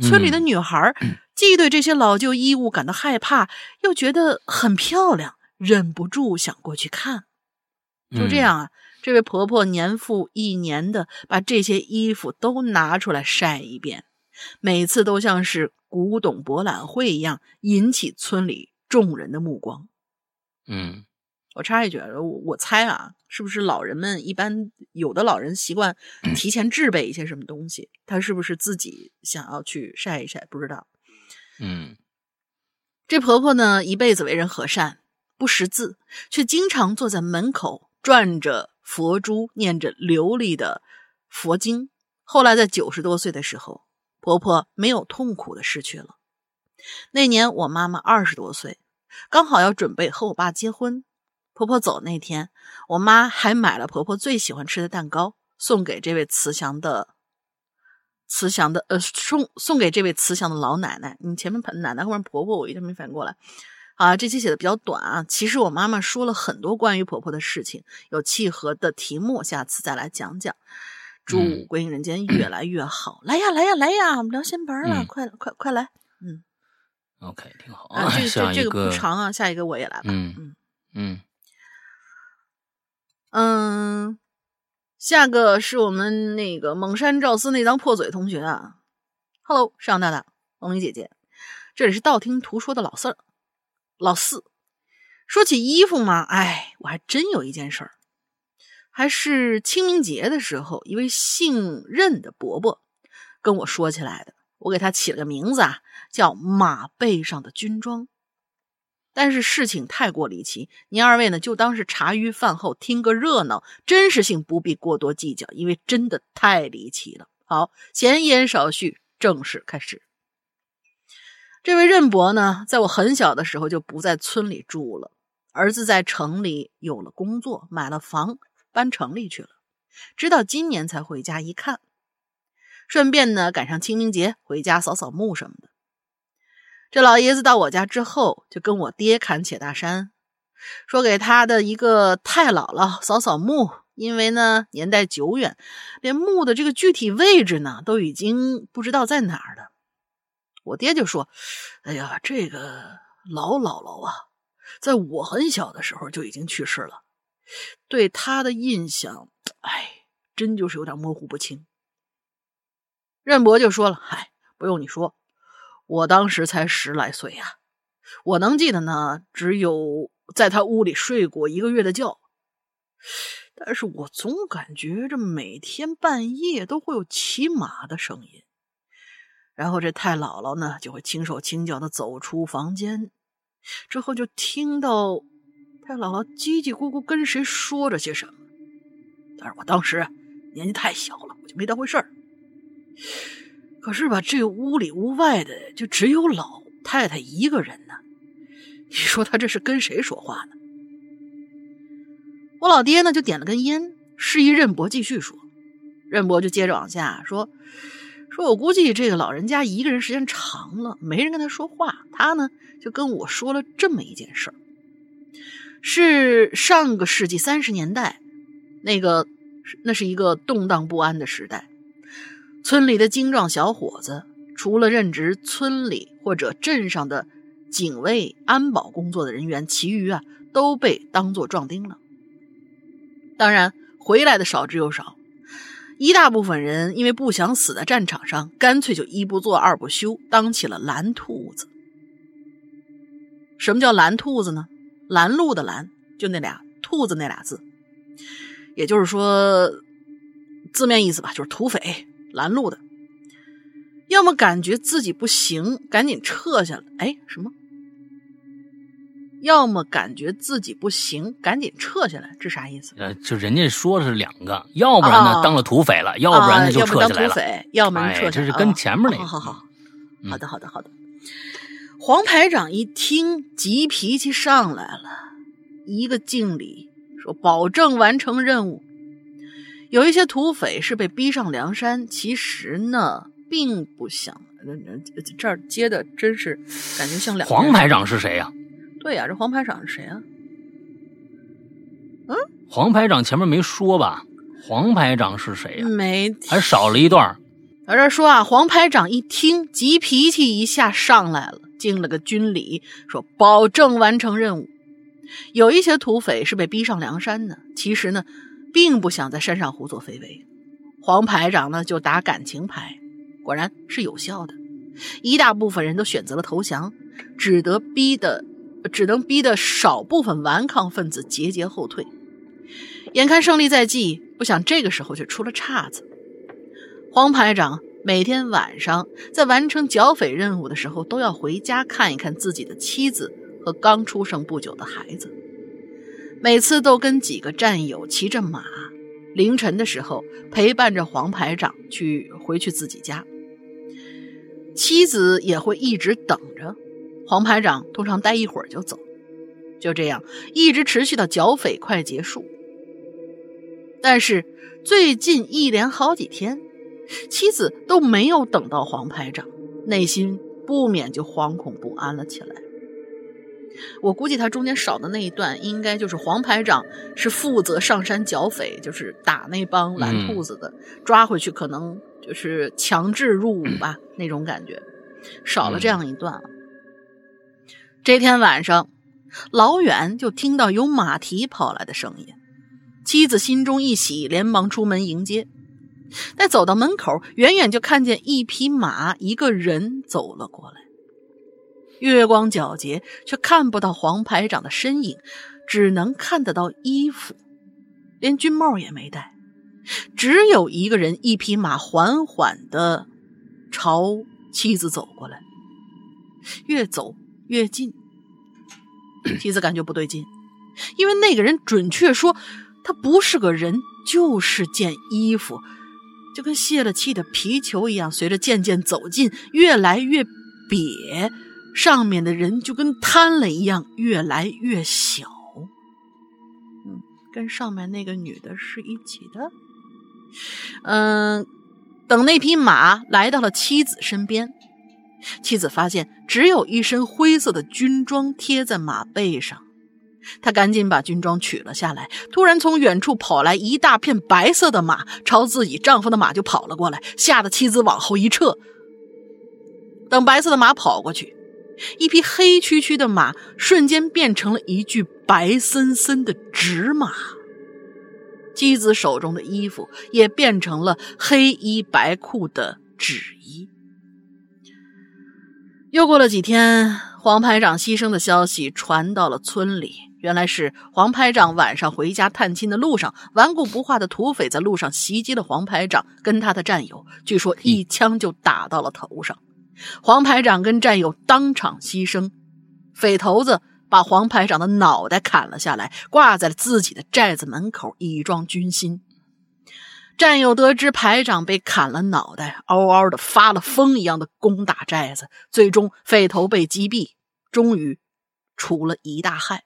村里的女孩既对这些老旧衣物感到害怕，又觉得很漂亮，忍不住想过去看。就这样啊，这位婆婆年复一年的把这些衣服都拿出来晒一遍，每次都像是古董博览会一样，引起村里众人的目光。嗯我插一句，我我猜啊，是不是老人们一般有的老人习惯提前制备一些什么东西？他是不是自己想要去晒一晒？不知道。嗯这婆婆呢，一辈子为人和善，不识字，却经常坐在门口转着佛珠，念着流利的佛经。后来在九十多岁的时候，婆婆没有痛苦的逝去了。那年我妈妈二十多岁，刚好要准备和我爸结婚。婆婆走那天，我妈还买了婆婆最喜欢吃的蛋糕，送给这位慈祥的、慈祥的呃送送给这位慈祥的老奶奶。你前面奶奶后面婆婆，我一直没反应过来。啊，这期写的比较短啊。其实我妈妈说了很多关于婆婆的事情，有契合的题目，下次再来讲讲。祝《归隐人间》越来越好！来呀，来呀，来呀！我们聊新闻了，嗯快快快来！嗯，，OK，挺好啊，这个这这个不长啊，下一个我也来吧。嗯嗯嗯嗯，嗯下个是我们那个蒙山赵四那张破嘴同学啊。Hello，上大大，龙玲姐姐，这里是道听途说的老四儿，老四。说起衣服嘛，哎，我还真有一件事儿，还是清明节的时候，一位姓任的伯伯跟我说起来的。我给他起了个名字啊，叫马背上的军装。但是事情太过离奇，您二位呢就当是茶余饭后听个热闹，真实性不必过多计较，因为真的太离奇了。好，闲言少叙，正式开始。这位任伯呢，在我很小的时候就不在村里住了，儿子在城里有了工作，买了房，搬城里去了，直到今年才回家一看，顺便呢赶上清明节，回家扫扫墓什么的。这老爷子到我家之后，就跟我爹侃且大山，说给他的一个太姥姥扫扫墓，因为呢年代久远，连墓的这个具体位置呢都已经不知道在哪儿了。我爹就说：“哎呀，这个老姥姥啊，在我很小的时候就已经去世了，对她的印象，哎，真就是有点模糊不清。”任伯就说了：“嗨，不用你说。”我当时才十来岁呀、我能记得呢，只有在他屋里睡过一个月的觉。但是我总感觉这每天半夜都会有骑马的声音，然后这太姥姥呢就会轻手轻脚的走出房间，之后就听到太姥姥叽叽咕咕跟谁说着些什么。但是我当时年纪太小了，我就没当回事儿。可是吧，这屋里屋外的就只有老太太一个人呢。你说她这是跟谁说话呢？我老爹呢就点了根烟，示意任伯继续说。任伯就接着往下说：“说我估计这个老人家一个人时间长了，没人跟他说话，他呢就跟我说了这么一件事儿。是上个世纪三十年代，那个那是一个动荡不安的时代，村里的精壮小伙子，除了任职村里或者镇上的警卫安保工作的人员，其余啊都被当作壮丁了。当然，回来的少之又少。”一大部分人因为不想死在战场上，干脆就一不做二不休，当起了蓝兔子。什么叫蓝兔子呢？拦路的拦，就那俩兔子那俩字，也就是说，字面意思吧，就是土匪拦路的。要么感觉自己不行，赶紧撤下来。哎，什么？要么感觉自己不行，赶紧撤下来，这啥意思？呃，就人家说的是两个，要不然呢当了土匪了，要不然呢就撤下来了。要不当土匪，要么撤下来。这是跟前面那个。好好好，好的好的好的。黄排长一听，急脾气上来了，一个敬礼，说保证完成任务。有一些土匪是被逼上梁山，其实呢并不想。这儿接的真是感觉像两。黄排长是谁呀？对呀，这黄排长是谁啊？嗯，黄排长前面没说吧？黄排长是谁呀？没，还少了一段。在这说啊，黄排长一听，急脾气一下上来了，敬了个军礼，说保证完成任务。有一些土匪是被逼上梁山的，其实呢，并不想在山上胡作非为。黄排长呢，就打感情牌，果然是有效的，一大部分人都选择了投降，只得逼的。只能逼得少部分顽抗分子节节后退。眼看胜利在即，不想这个时候却出了岔子。黄排长每天晚上在完成剿匪任务的时候，都要回家看一看自己的妻子和刚出生不久的孩子。每次都跟几个战友骑着马，凌晨的时候陪伴着黄排长去回去自己家。妻子也会一直等着。黄排长通常待一会儿就走，就这样一直持续到剿匪快结束。但是最近一连好几天，妻子都没有等到黄排长，内心不免就惶恐不安了起来。我估计他中间少的那一段，应该就是黄排长是负责上山剿匪，就是打那帮蓝兔子的，抓回去可能就是强制入伍吧，那种感觉，少了这样一段了。这天晚上，老远就听到有马蹄跑来的声音，妻子心中一喜，连忙出门迎接。但走到门口，远远就看见一匹马，一个人走了过来。月光皎洁，却看不到黄排长的身影，只能看得到衣服，连军帽也没戴。只有一个人，一匹马，缓缓的朝妻子走过来，越走。越近，妻子感觉不对劲，因为那个人准确说，他不是个人，就是件衣服，就跟泄了气的皮球一样，随着渐渐走近，越来越瘪，上面的人就跟瘫了一样，越来越小。嗯，跟上面那个女的是一起的。嗯，等那匹马来到了妻子身边。妻子发现只有一身灰色的军装贴在马背上，她赶紧把军装取了下来。突然，从远处跑来一大片白色的马，朝自己丈夫的马就跑了过来，吓得妻子往后一撤。等白色的马跑过去，一匹黑黢黢的马瞬间变成了一具白森森的纸马，妻子手中的衣服也变成了黑衣白裤的纸衣。又过了几天，黄排长牺牲的消息传到了村里。原来是黄排长晚上回家探亲的路上，顽固不化的土匪在路上袭击了黄排长跟他的战友，据说一枪就打到了头上。黄排长跟战友当场牺牲，匪头子把黄排长的脑袋砍了下来，挂在了自己的寨子门口，以装军心。战友得知排长被砍了脑袋，嗷嗷的发了疯一样的攻打寨子，最终匪头被击毙，终于除了一大害。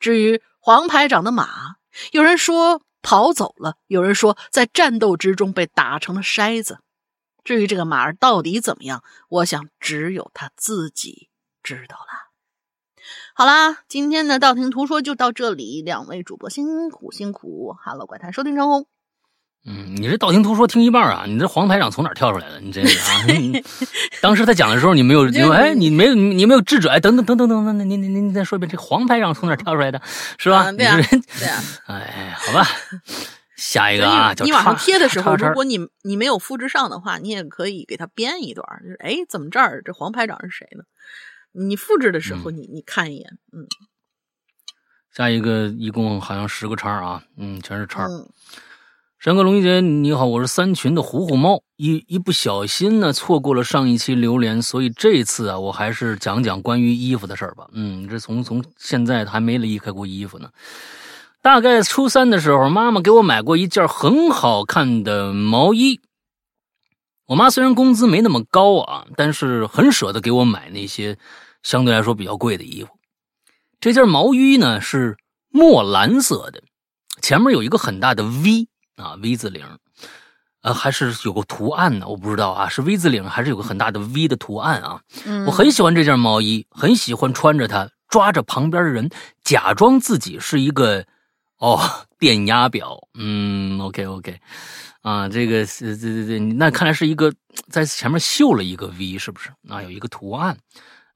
至于黄排长的马，有人说跑走了，有人说在战斗之中被打成了筛子。至于这个马儿到底怎么样，我想只有他自己知道了。好啦，今天的道听途说就到这里，两位主播辛苦辛苦。Hello，怪谈收听成功。嗯，你这道听途说听一半啊？你这黄排长从哪跳出来的？你这是啊？当时他讲的时候，你没有，你 哎，你没有，你没有制止？哎，等等等等等等，你你你你再说一遍，这黄排长从哪跳出来的？是吧？对啊，对啊。哎，好吧，下一个啊，你往上贴的时候，如果你你没有复制上的话，你也可以给他编一段，就是哎，怎么这儿这黄排长是谁呢？你复制的时候，你你看一眼，嗯。下一个一共好像十个叉啊，嗯，全是叉。山哥龙一姐，你好，我是三群的虎虎猫。一一不小心呢，错过了上一期榴莲，所以这次啊，我还是讲讲关于衣服的事儿吧。嗯，这从从现在还没离开过衣服呢。大概初三的时候，妈妈给我买过一件很好看的毛衣。我妈虽然工资没那么高啊，但是很舍得给我买那些相对来说比较贵的衣服。这件毛衣呢是墨蓝色的，前面有一个很大的 V。啊，V 字领，呃，还是有个图案呢，我不知道啊，是 V 字领还是有个很大的 V 的图案啊？嗯，我很喜欢这件毛衣，很喜欢穿着它，抓着旁边的人，假装自己是一个哦 电压表。嗯，OK OK，啊，这个是这这这，那看来是一个在前面绣了一个 V，是不是？啊，有一个图案。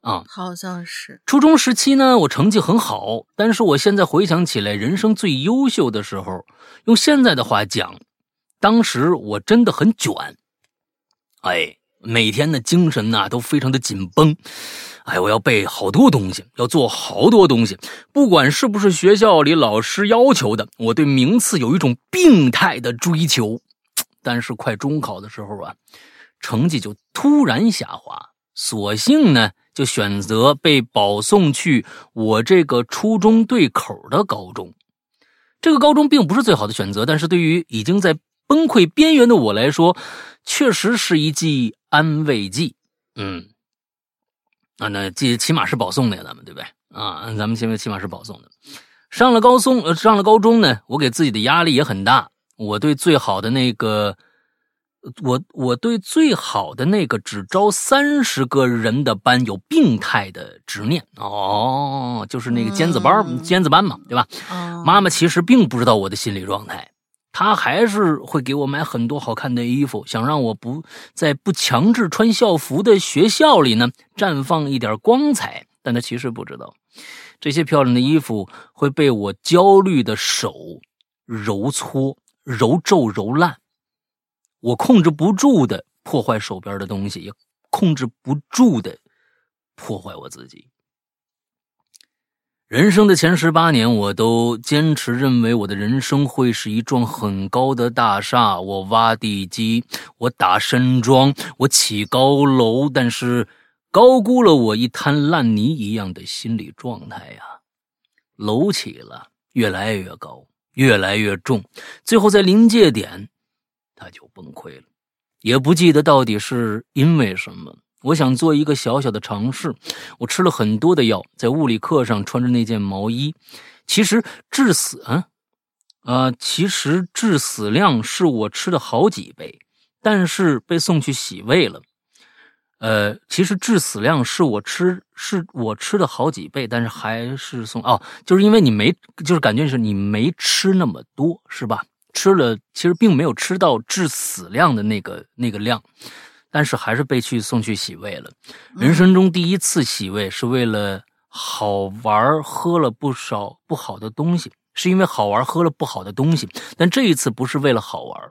啊，好像是初中时期呢，我成绩很好，但是我现在回想起来，人生最优秀的时候，用现在的话讲，当时我真的很卷，哎，每天的精神呐都非常的紧绷，哎，我要背好多东西，要做好多东西，不管是不是学校里老师要求的，我对名次有一种病态的追求，但是快中考的时候啊，成绩就突然下滑，索性呢。就选择被保送去我这个初中对口的高中。这个高中并不是最好的选择，但是对于已经在崩溃边缘的我来说，确实是一剂安慰剂。嗯，啊，那这起码是保送的呀，咱们对不对？啊，咱们现在起码是保送的。上了高中，呃，上了高中呢，我给自己的压力也很大。我对最好的那个。我我对最好的那个只招三十个人的班有病态的执念哦，就是那个尖子班、尖子班嘛，对吧？妈妈其实并不知道我的心理状态，他还是会给我买很多好看的衣服，想让我不在不强制穿校服的学校里呢绽放一点光彩。但他其实不知道，这些漂亮的衣服会被我焦虑的手揉搓、揉皱、揉烂。我控制不住的破坏手边的东西，也控制不住的破坏我自己。人生的前十八年，我都坚持认为我的人生会是一幢很高的大厦。我挖地基，我打山庄，我起高楼，但是高估了我一滩烂泥一样的心理状态呀！楼起了，越来越高，越来越重，最后在临界点。他就崩溃了，也不记得到底是因为什么。我想做一个小小的尝试，我吃了很多的药，在物理课上穿着那件毛衣。其实致死，啊，啊，其实致死量是我吃的好几倍，但是被送去洗胃了。呃，其实致死量是我吃是我吃的好几倍，但是还是送哦，就是因为你没，就是感觉是你没吃那么多，是吧？吃了，其实并没有吃到致死量的那个那个量，但是还是被去送去洗胃了。人生中第一次洗胃是为了好玩，喝了不少不好的东西，是因为好玩喝了不好的东西。但这一次不是为了好玩，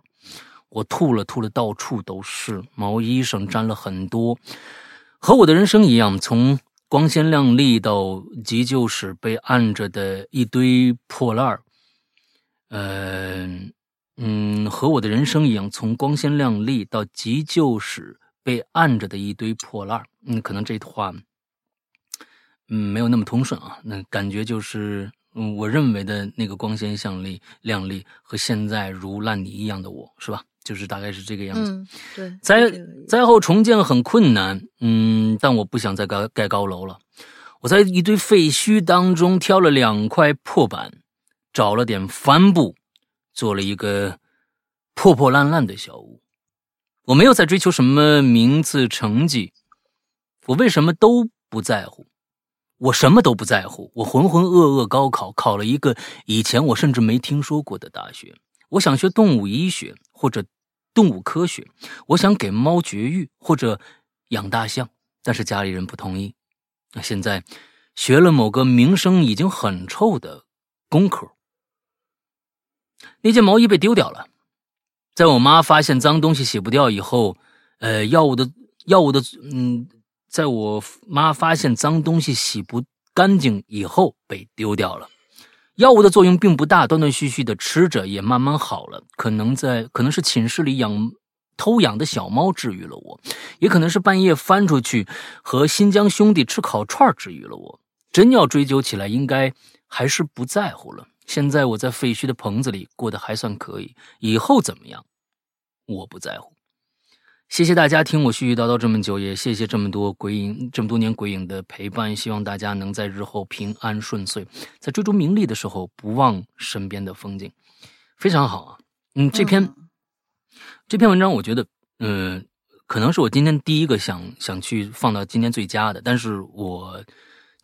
我吐了吐了，到处都是，毛衣上沾了很多，和我的人生一样，从光鲜亮丽到急救室被按着的一堆破烂儿。嗯嗯，和我的人生一样，从光鲜亮丽到急救室被按着的一堆破烂嗯，可能这话，嗯，没有那么通顺啊。那感觉就是，嗯，我认为的那个光鲜亮丽、亮丽和现在如烂泥一样的我，是吧？就是大概是这个样子。对，灾灾后重建很困难，嗯，但我不想再盖盖高楼了。我在一堆废墟当中挑了两块破板。找了点帆布，做了一个破破烂烂的小屋。我没有在追求什么名次、成绩，我为什么都不在乎？我什么都不在乎。我浑浑噩噩高考，考了一个以前我甚至没听说过的大学。我想学动物医学或者动物科学，我想给猫绝育或者养大象，但是家里人不同意。那现在学了某个名声已经很臭的工科，那件毛衣被丢掉了。在我妈发现脏东西洗不掉以后，呃，药物的药物的，嗯，在我妈发现脏东西洗不干净以后被丢掉了。药物的作用并不大，断断续续的吃着也慢慢好了。可能在，可能是寝室里养偷养的小猫治愈了我，也可能是半夜翻出去和新疆兄弟吃烤串治愈了我。真要追究起来，应该还是不在乎了。现在我在废墟的棚子里过得还算可以，以后怎么样，我不在乎。谢谢大家听我絮絮叨叨这么久，也谢谢这么多鬼影这么多年鬼影的陪伴。希望大家能在日后平安顺遂，在追逐名利的时候不忘身边的风景，非常好啊。嗯，这篇这篇文章我觉得，嗯，可能是我今天第一个想想去放到今天最佳的，但是我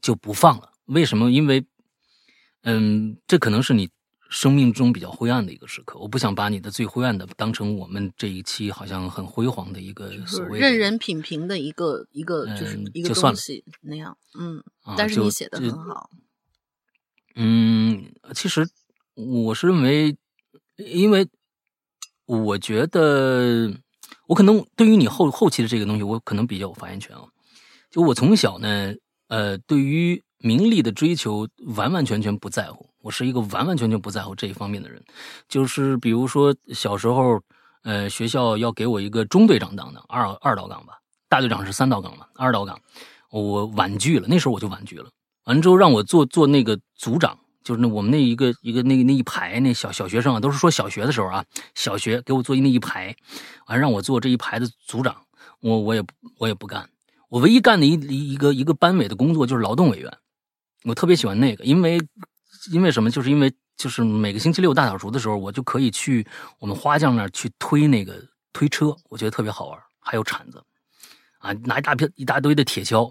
就不放了。为什么？因为，嗯，这可能是你。生命中比较灰暗的一个时刻，我不想把你的最灰暗的当成我们这一期好像很辉煌的一个所谓任人品评的一个一个就是一个东西那样，嗯，但是你写的很好。嗯，其实我是认为，因为我觉得我可能对于你后后期的这个东西，我可能比较有发言权啊。就我从小呢，呃，对于名利的追求完完全全不在乎。我是一个完完全全不在乎这一方面的人，就是比如说小时候，呃，学校要给我一个中队长当的二二道岗吧，大队长是三道岗嘛，二道岗，我婉拒了。那时候我就婉拒了。完了之后让我做做那个组长，就是那我们那一个一个那那一排那小小学生啊，都是说小学的时候啊，小学给我做那一排，完让我做这一排的组长，我我也我也不干。我唯一干的一一个一个班委的工作就是劳动委员，我特别喜欢那个，因为。因为什么？就是因为就是每个星期六大扫除的时候，我就可以去我们花匠那儿去推那个推车，我觉得特别好玩。还有铲子，啊，拿一大片一大堆的铁锹，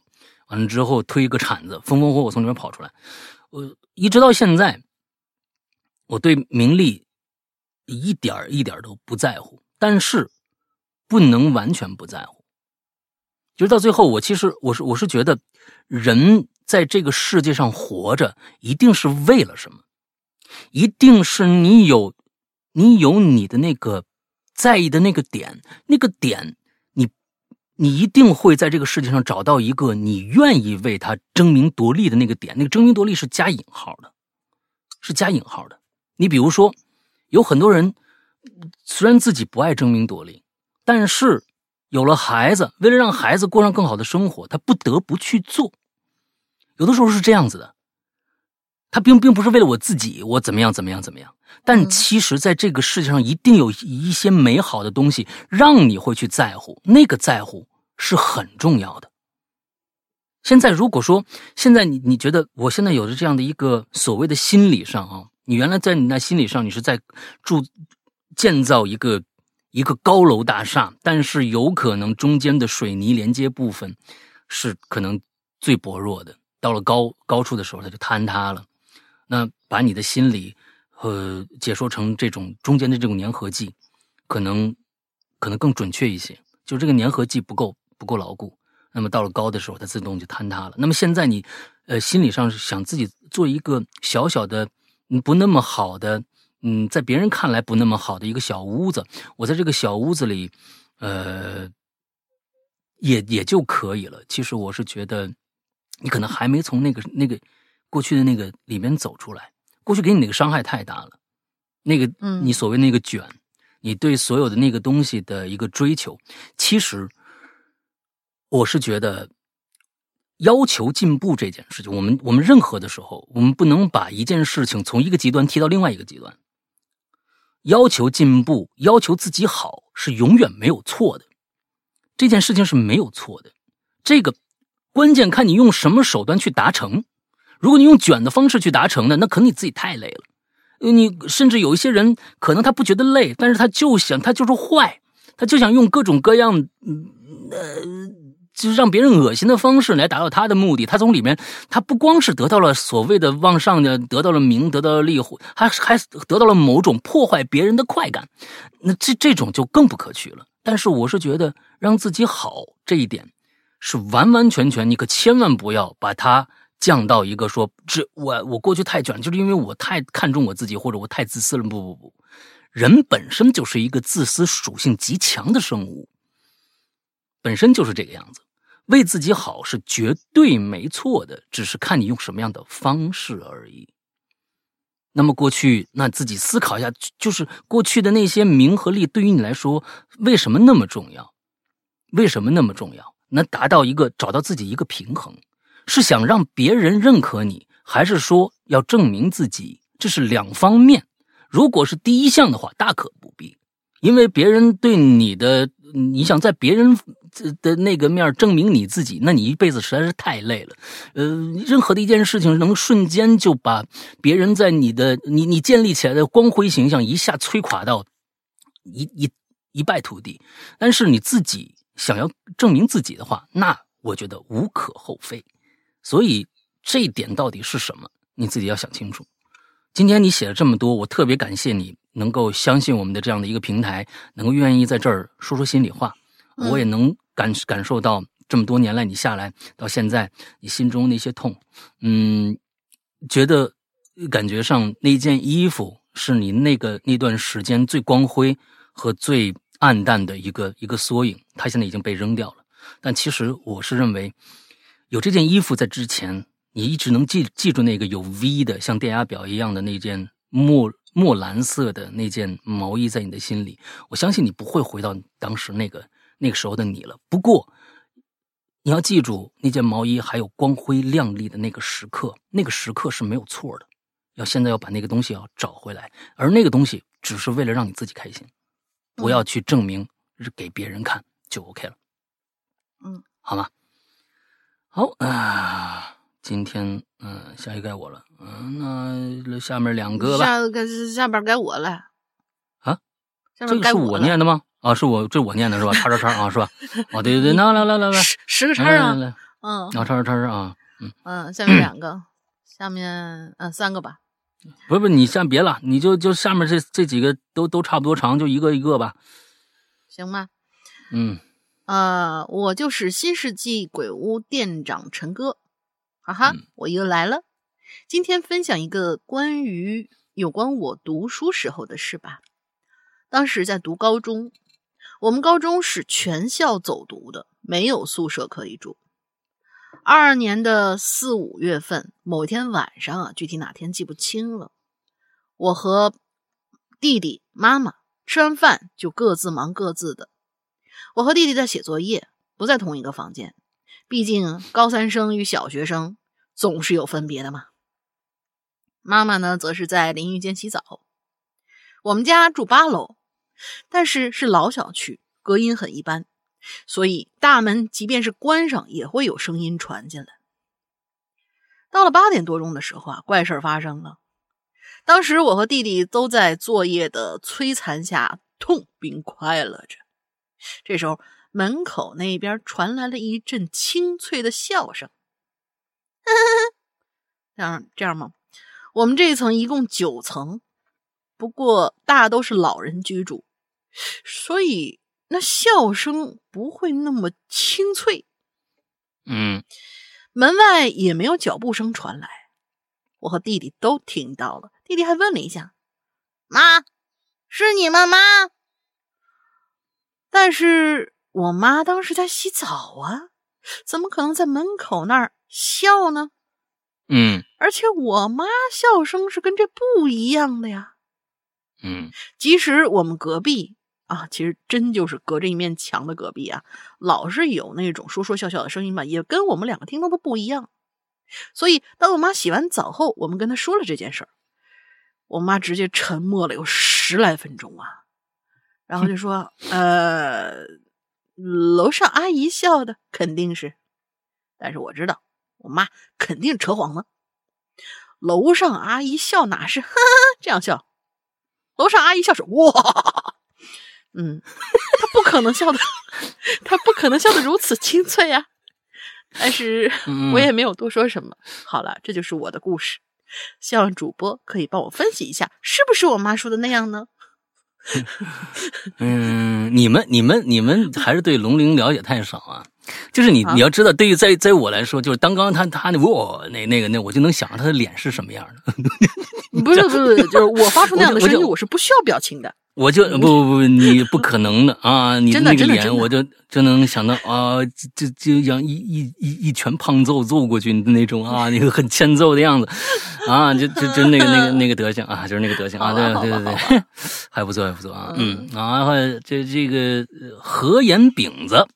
完了之后推一个铲子，风风火火从里面跑出来。我一直到现在，我对名利一点一点都不在乎，但是不能完全不在乎。就是到最后，我其实我是我是觉得人。在这个世界上活着，一定是为了什么？一定是你有，你有你的那个在意的那个点，那个点，你，你一定会在这个世界上找到一个你愿意为他争名夺利的那个点。那个争名夺利是加引号的，是加引号的。你比如说，有很多人虽然自己不爱争名夺利，但是有了孩子，为了让孩子过上更好的生活，他不得不去做。有的时候是这样子的，他并并不是为了我自己，我怎么样怎么样怎么样。但其实，在这个世界上，一定有一些美好的东西让你会去在乎，那个在乎是很重要的。现在，如果说现在你你觉得我现在有着这样的一个所谓的心理上啊，你原来在你那心理上，你是在住建造一个一个高楼大厦，但是有可能中间的水泥连接部分是可能最薄弱的。到了高高处的时候，它就坍塌了。那把你的心理，呃，解说成这种中间的这种粘合剂，可能可能更准确一些。就这个粘合剂不够不够牢固，那么到了高的时候，它自动就坍塌了。那么现在你，呃，心理上想自己做一个小小的，不那么好的，嗯，在别人看来不那么好的一个小屋子，我在这个小屋子里，呃，也也就可以了。其实我是觉得。你可能还没从那个那个过去的那个里面走出来，过去给你那个伤害太大了，那个你所谓那个卷，你对所有的那个东西的一个追求，其实我是觉得要求进步这件事情，我们我们任何的时候，我们不能把一件事情从一个极端提到另外一个极端。要求进步，要求自己好是永远没有错的，这件事情是没有错的，这个。关键看你用什么手段去达成。如果你用卷的方式去达成的，那可能你自己太累了。你甚至有一些人可能他不觉得累，但是他就想他就是坏，他就想用各种各样，呃，就是让别人恶心的方式来达到他的目的。他从里面，他不光是得到了所谓的往上的，得到了名，得到了利，还还得到了某种破坏别人的快感。那这这种就更不可取了。但是我是觉得让自己好这一点，是完完全全，你可千万不要把它。降到一个说，这我我过去太卷，就是因为我太看重我自己，或者我太自私了。不不不，人本身就是一个自私属性极强的生物，本身就是这个样子。为自己好是绝对没错的，只是看你用什么样的方式而已。那么过去，那自己思考一下，就是过去的那些名和利，对于你来说为什么那么重要？为什么那么重要？能达到一个找到自己一个平衡。是想让别人认可你，还是说要证明自己？这是两方面。如果是第一项的话，大可不必，因为别人对你的，你想在别人的那个面证明你自己，那你一辈子实在是太累了。呃，任何的一件事情能瞬间就把别人在你的你你建立起来的光辉形象一下摧垮到一一一败涂地。但是你自己想要证明自己的话，那我觉得无可厚非。所以这一点到底是什么？你自己要想清楚。今天你写了这么多，我特别感谢你能够相信我们的这样的一个平台，能够愿意在这儿说说心里话。我也能感感受到这么多年来你下来到现在，你心中那些痛。嗯，觉得感觉上那件衣服是你那个那段时间最光辉和最暗淡的一个一个缩影，它现在已经被扔掉了。但其实我是认为。有这件衣服在之前，你一直能记记住那个有 V 的像电压表一样的那件墨墨蓝色的那件毛衣，在你的心里，我相信你不会回到当时那个那个时候的你了。不过，你要记住那件毛衣还有光辉亮丽的那个时刻，那个时刻是没有错的。要现在要把那个东西要找回来，而那个东西只是为了让你自己开心，不要去证明给别人看就 OK 了。嗯，好吗？好啊，今天嗯，下一该我了，嗯，那下面两个吧。下该下边该我了啊？这个是我念的吗？啊，是我这我念的是吧？叉叉叉啊，是吧？哦，对对对，那来来来来，十十个叉啊，嗯，啊，叉叉叉叉啊，嗯嗯，下面两个，下面嗯三个吧。不不，你先别了，你就就下面这这几个都都差不多长，就一个一个吧，行吗？嗯。呃，我就是新世纪鬼屋店长陈哥，哈哈，我又来了。今天分享一个关于有关我读书时候的事吧。当时在读高中，我们高中是全校走读的，没有宿舍可以住。二二年的四五月份，某天晚上啊，具体哪天记不清了。我和弟弟、妈妈吃完饭就各自忙各自的。我和弟弟在写作业，不在同一个房间。毕竟高三生与小学生总是有分别的嘛。妈妈呢，则是在淋浴间洗澡。我们家住八楼，但是是老小区，隔音很一般，所以大门即便是关上，也会有声音传进来。到了八点多钟的时候啊，怪事发生了。当时我和弟弟都在作业的摧残下痛并快乐着。这时候，门口那边传来了一阵清脆的笑声。这样这样吗？我们这一层一共九层，不过大都是老人居住，所以那笑声不会那么清脆。嗯，门外也没有脚步声传来，我和弟弟都听到了。弟弟还问了一下：“妈，是你们吗？”但是我妈当时在洗澡啊，怎么可能在门口那儿笑呢？嗯，而且我妈笑声是跟这不一样的呀。嗯，即使我们隔壁啊，其实真就是隔着一面墙的隔壁啊，老是有那种说说笑笑的声音吧，也跟我们两个听到的不一样。所以当我妈洗完澡后，我们跟她说了这件事儿，我妈直接沉默了有十来分钟啊。然后就说：“呃，楼上阿姨笑的肯定是，但是我知道我妈肯定扯谎了。楼上阿姨笑哪是？哈哈，这样笑。楼上阿姨笑是：“哇，嗯，他不可能笑的，他不可能笑得如此清脆呀。”但是我也没有多说什么。好了，这就是我的故事。希望主播可以帮我分析一下，是不是我妈说的那样呢？嗯，你们、你们、你们还是对龙鳞了解太少啊。就是你，你要知道，对于在在我来说，就是刚刚他他那我那那个那，我就能想到他的脸是什么样的。不 是不是，就是我发出那样的声音，我是不需要表情的。我就不不不，你不可能的啊！你那个脸，我就就能想到啊，就就像一一一一拳胖揍揍过去的那种啊，那个很欠揍的样子啊，就就就那个那个那个德行啊，就是那个德行啊，对对对对，还不错还不错啊，嗯，然后这这个何言饼子，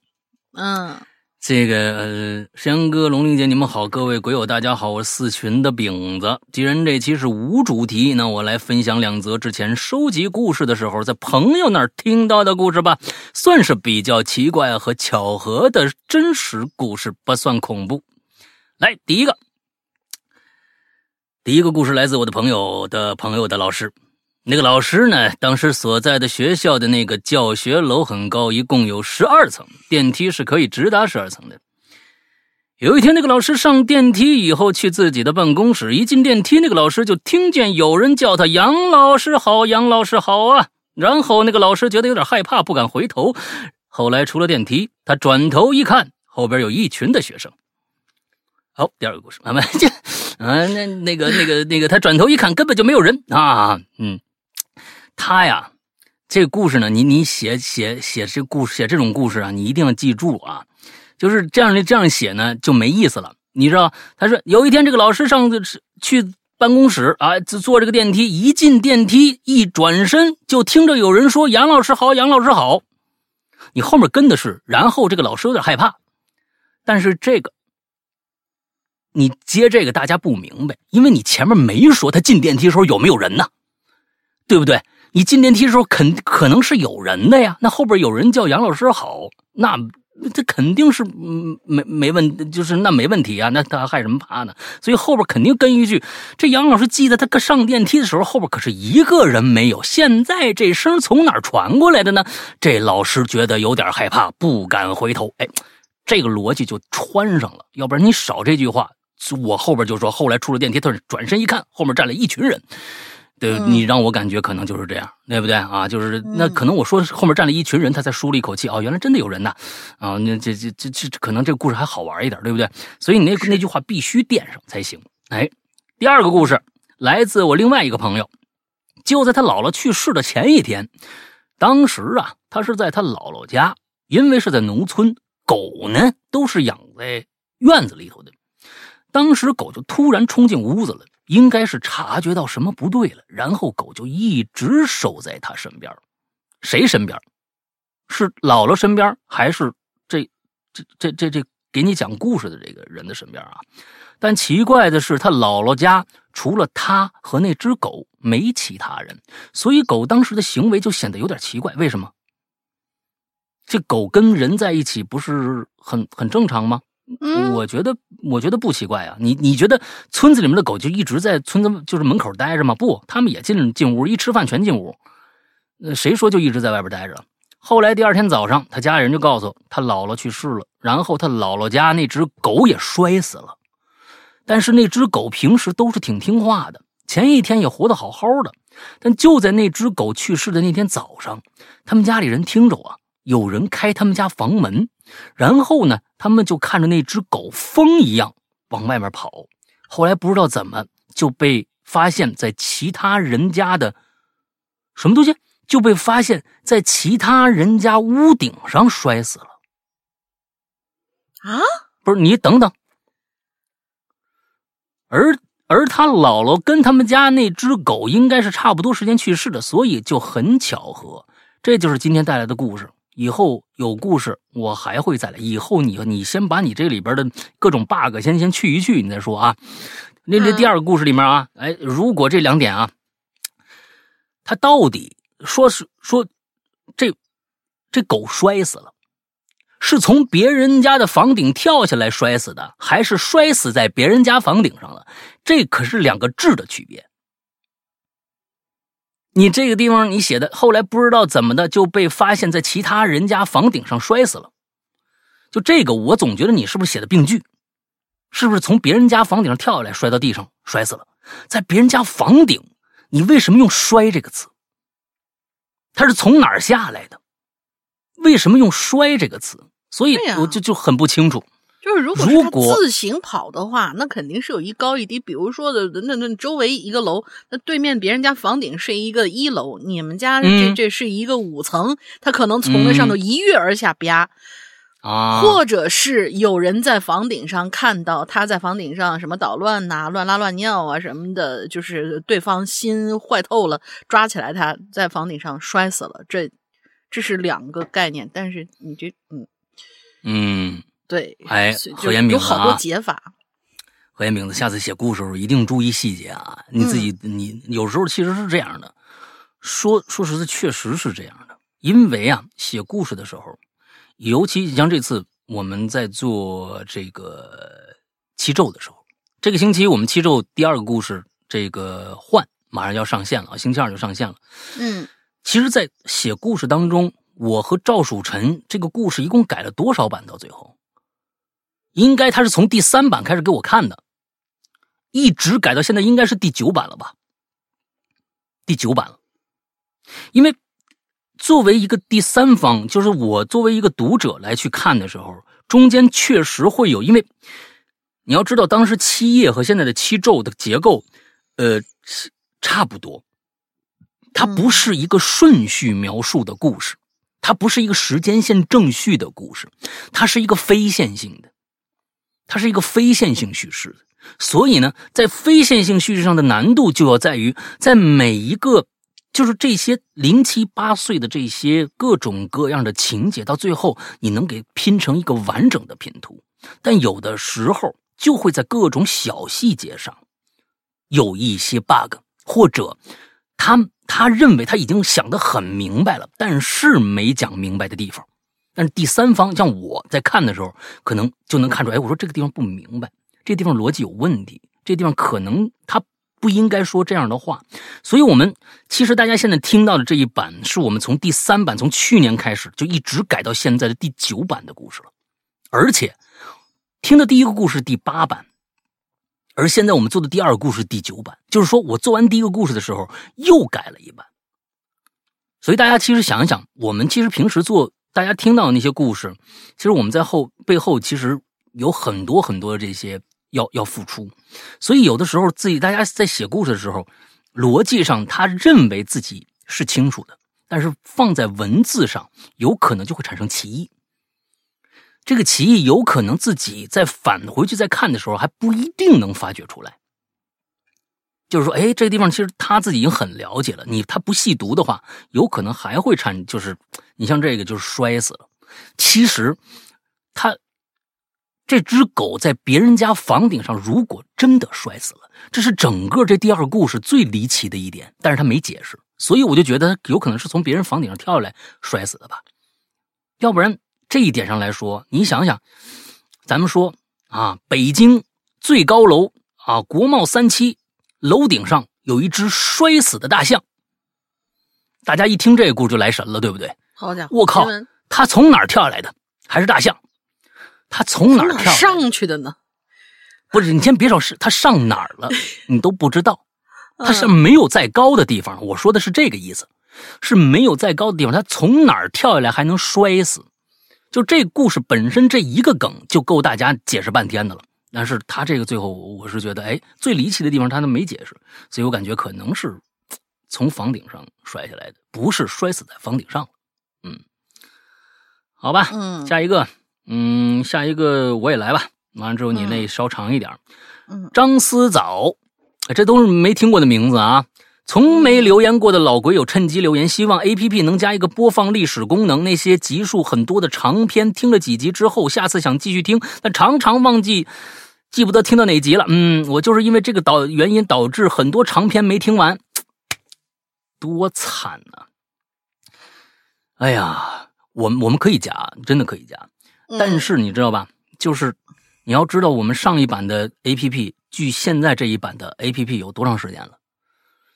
嗯。这个呃，山哥、龙玲姐，你们好，各位鬼友，大家好，我是四群的饼子。既然这期是无主题，那我来分享两则之前收集故事的时候在朋友那儿听到的故事吧，算是比较奇怪和巧合的真实故事，不算恐怖。来，第一个，第一个故事来自我的朋友的朋友的老师。那个老师呢？当时所在的学校的那个教学楼很高，一共有十二层，电梯是可以直达十二层的。有一天，那个老师上电梯以后去自己的办公室，一进电梯，那个老师就听见有人叫他“杨老师好，杨老师好啊”。然后那个老师觉得有点害怕，不敢回头。后来出了电梯，他转头一看，后边有一群的学生。好，第二个故事，慢慢讲。啊，那那个那个那个，他转头一看，根本就没有人啊，嗯。他呀，这个故事呢，你你写写写这故事写这种故事啊，你一定要记住啊，就是这样的这样写呢就没意思了。你知道，他说有一天这个老师上去办公室啊，坐这个电梯，一进电梯一转身就听着有人说：“杨老师好，杨老师好。”你后面跟的是，然后这个老师有点害怕，但是这个你接这个大家不明白，因为你前面没说他进电梯的时候有没有人呢，对不对？你进电梯的时候，肯可能是有人的呀。那后边有人叫杨老师好，那这肯定是没没问，就是那没问题啊。那他害什么怕呢？所以后边肯定跟一句：这杨老师记得他上电梯的时候，后边可是一个人没有。现在这声从哪传过来的呢？这老师觉得有点害怕，不敢回头。哎，这个逻辑就穿上了。要不然你少这句话，我后边就说后来出了电梯，他转身一看，后面站了一群人。对你让我感觉可能就是这样，对不对啊？就是那可能我说后面站了一群人，他才舒了一口气。哦，原来真的有人呐！啊，那这这这这可能这个故事还好玩一点，对不对？所以你那那句话必须垫上才行。哎，第二个故事来自我另外一个朋友，就在他姥姥去世的前一天，当时啊，他是在他姥姥家，因为是在农村，狗呢都是养在院子里头的。当时狗就突然冲进屋子了。应该是察觉到什么不对了，然后狗就一直守在他身边。谁身边？是姥姥身边，还是这这这这这给你讲故事的这个人的身边啊？但奇怪的是，他姥姥家除了他和那只狗，没其他人，所以狗当时的行为就显得有点奇怪。为什么？这狗跟人在一起不是很很正常吗？我觉得，我觉得不奇怪啊。你你觉得村子里面的狗就一直在村子就是门口待着吗？不，他们也进进屋，一吃饭全进屋。谁说就一直在外边待着？后来第二天早上，他家里人就告诉他姥姥去世了，然后他姥姥家那只狗也摔死了。但是那只狗平时都是挺听话的，前一天也活得好好的。但就在那只狗去世的那天早上，他们家里人听着啊，有人开他们家房门。然后呢，他们就看着那只狗疯一样往外面跑。后来不知道怎么就被发现，在其他人家的什么东西就被发现，在其他人家屋顶上摔死了。啊，不是你等等，而而他姥姥跟他们家那只狗应该是差不多时间去世的，所以就很巧合。这就是今天带来的故事。以后有故事，我还会再来。以后你你先把你这里边的各种 bug 先先去一去，你再说啊。那这第二个故事里面啊，哎，如果这两点啊，他到底说是说这这狗摔死了，是从别人家的房顶跳下来摔死的，还是摔死在别人家房顶上了？这可是两个质的区别。你这个地方你写的，后来不知道怎么的就被发现在其他人家房顶上摔死了。就这个，我总觉得你是不是写的病句？是不是从别人家房顶上跳下来摔到地上摔死了？在别人家房顶，你为什么用“摔”这个词？他是从哪儿下来的？为什么用“摔”这个词？所以我就就很不清楚。就是如果如果自行跑的话，那肯定是有一高一低。比如说的，那那周围一个楼，那对面别人家房顶是一个一楼，你们家这这是一个五层，他可能从那上头一跃而下啪。啊，或者是有人在房顶上看到他在房顶上什么捣乱呐、乱拉乱尿啊什么的，就是对方心坏透了，抓起来他在房顶上摔死了。这这是两个概念，但是你这嗯嗯。对，哎，何延明有好多解法。何延明子，下次写故事时候一定注意细节啊！你自己，你有时候其实是这样的，说说实在，确实是这样的。因为啊，写故事的时候，尤其像这次我们在做这个七咒的时候，这个星期我们七咒第二个故事这个换马上要上线了，星期二就上线了。嗯，其实，在写故事当中，我和赵曙晨这个故事一共改了多少版？到最后？应该他是从第三版开始给我看的，一直改到现在，应该是第九版了吧？第九版了。因为作为一个第三方，就是我作为一个读者来去看的时候，中间确实会有，因为你要知道，当时七页和现在的七咒的结构，呃，差不多。它不是一个顺序描述的故事，它不是一个时间线正序的故事，它是一个非线性的。它是一个非线性叙事，所以呢，在非线性叙事上的难度就要在于，在每一个就是这些零七八碎的这些各种各样的情节，到最后你能给拼成一个完整的拼图。但有的时候就会在各种小细节上有一些 bug，或者他他认为他已经想得很明白了，但是没讲明白的地方。但是第三方像我在看的时候，可能就能看出，哎，我说这个地方不明白，这地方逻辑有问题，这地方可能他不应该说这样的话。所以，我们其实大家现在听到的这一版，是我们从第三版从去年开始就一直改到现在的第九版的故事了。而且，听的第一个故事第八版，而现在我们做的第二个故事第九版，就是说我做完第一个故事的时候又改了一版。所以大家其实想一想，我们其实平时做。大家听到的那些故事，其实我们在后背后其实有很多很多的这些要要付出，所以有的时候自己大家在写故事的时候，逻辑上他认为自己是清楚的，但是放在文字上有可能就会产生歧义。这个歧义有可能自己在返回去再看的时候还不一定能发掘出来。就是说，哎，这个地方其实他自己已经很了解了。你他不细读的话，有可能还会产，就是你像这个就是摔死了。其实，他这只狗在别人家房顶上，如果真的摔死了，这是整个这第二故事最离奇的一点。但是他没解释，所以我就觉得有可能是从别人房顶上跳下来摔死的吧。要不然这一点上来说，你想想，咱们说啊，北京最高楼啊，国贸三期。楼顶上有一只摔死的大象，大家一听这个故事就来神了，对不对？好家伙！我靠，他从哪儿跳下来的？还是大象？他从哪儿跳上去的呢？不是，你先别说是他上哪儿了，你都不知道。他是没有再高的地方。我说的是这个意思，是没有再高的地方。他从哪儿跳下来还能摔死？就这故事本身这一个梗就够大家解释半天的了。但是他这个最后，我是觉得，哎，最离奇的地方他都没解释，所以我感觉可能是从房顶上摔下来的，不是摔死在房顶上嗯，好吧，嗯，下一个，嗯，下一个我也来吧。完了之后你那稍长一点。嗯，张思早，这都是没听过的名字啊。从没留言过的老鬼友趁机留言，希望 A P P 能加一个播放历史功能。那些集数很多的长篇，听了几集之后，下次想继续听，但常常忘记，记不得听到哪集了。嗯，我就是因为这个导原因导致很多长篇没听完，多惨呐！哎呀，我们我们可以加，真的可以加，但是你知道吧？就是你要知道，我们上一版的 A P P 距现在这一版的 A P P 有多长时间了？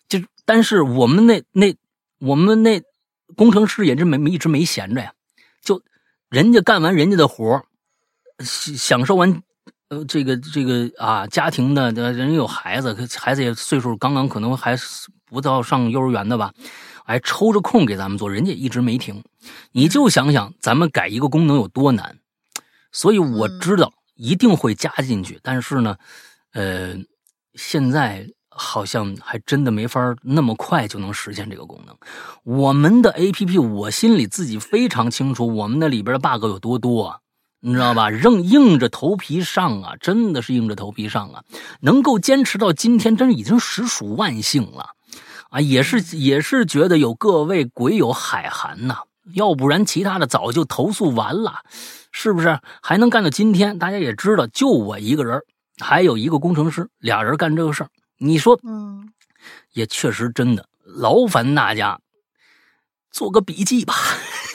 就但是我们那那我们那工程师也是没一直没闲着呀，就人家干完人家的活儿，享受完呃这个这个啊家庭的，人有孩子，孩子也岁数刚刚可能还不到上幼儿园的吧，还抽着空给咱们做，人家一直没停。你就想想咱们改一个功能有多难，所以我知道一定会加进去，但是呢，呃，现在。好像还真的没法那么快就能实现这个功能。我们的 A P P，我心里自己非常清楚，我们那里边的 bug 有多多，啊，你知道吧？硬硬着头皮上啊，真的是硬着头皮上啊！能够坚持到今天，真是已经实属万幸了啊！也是也是觉得有各位鬼友海涵呐，要不然其他的早就投诉完了，是不是？还能干到今天，大家也知道，就我一个人，还有一个工程师，俩人干这个事儿。你说，嗯，也确实真的，劳烦大家做个笔记吧。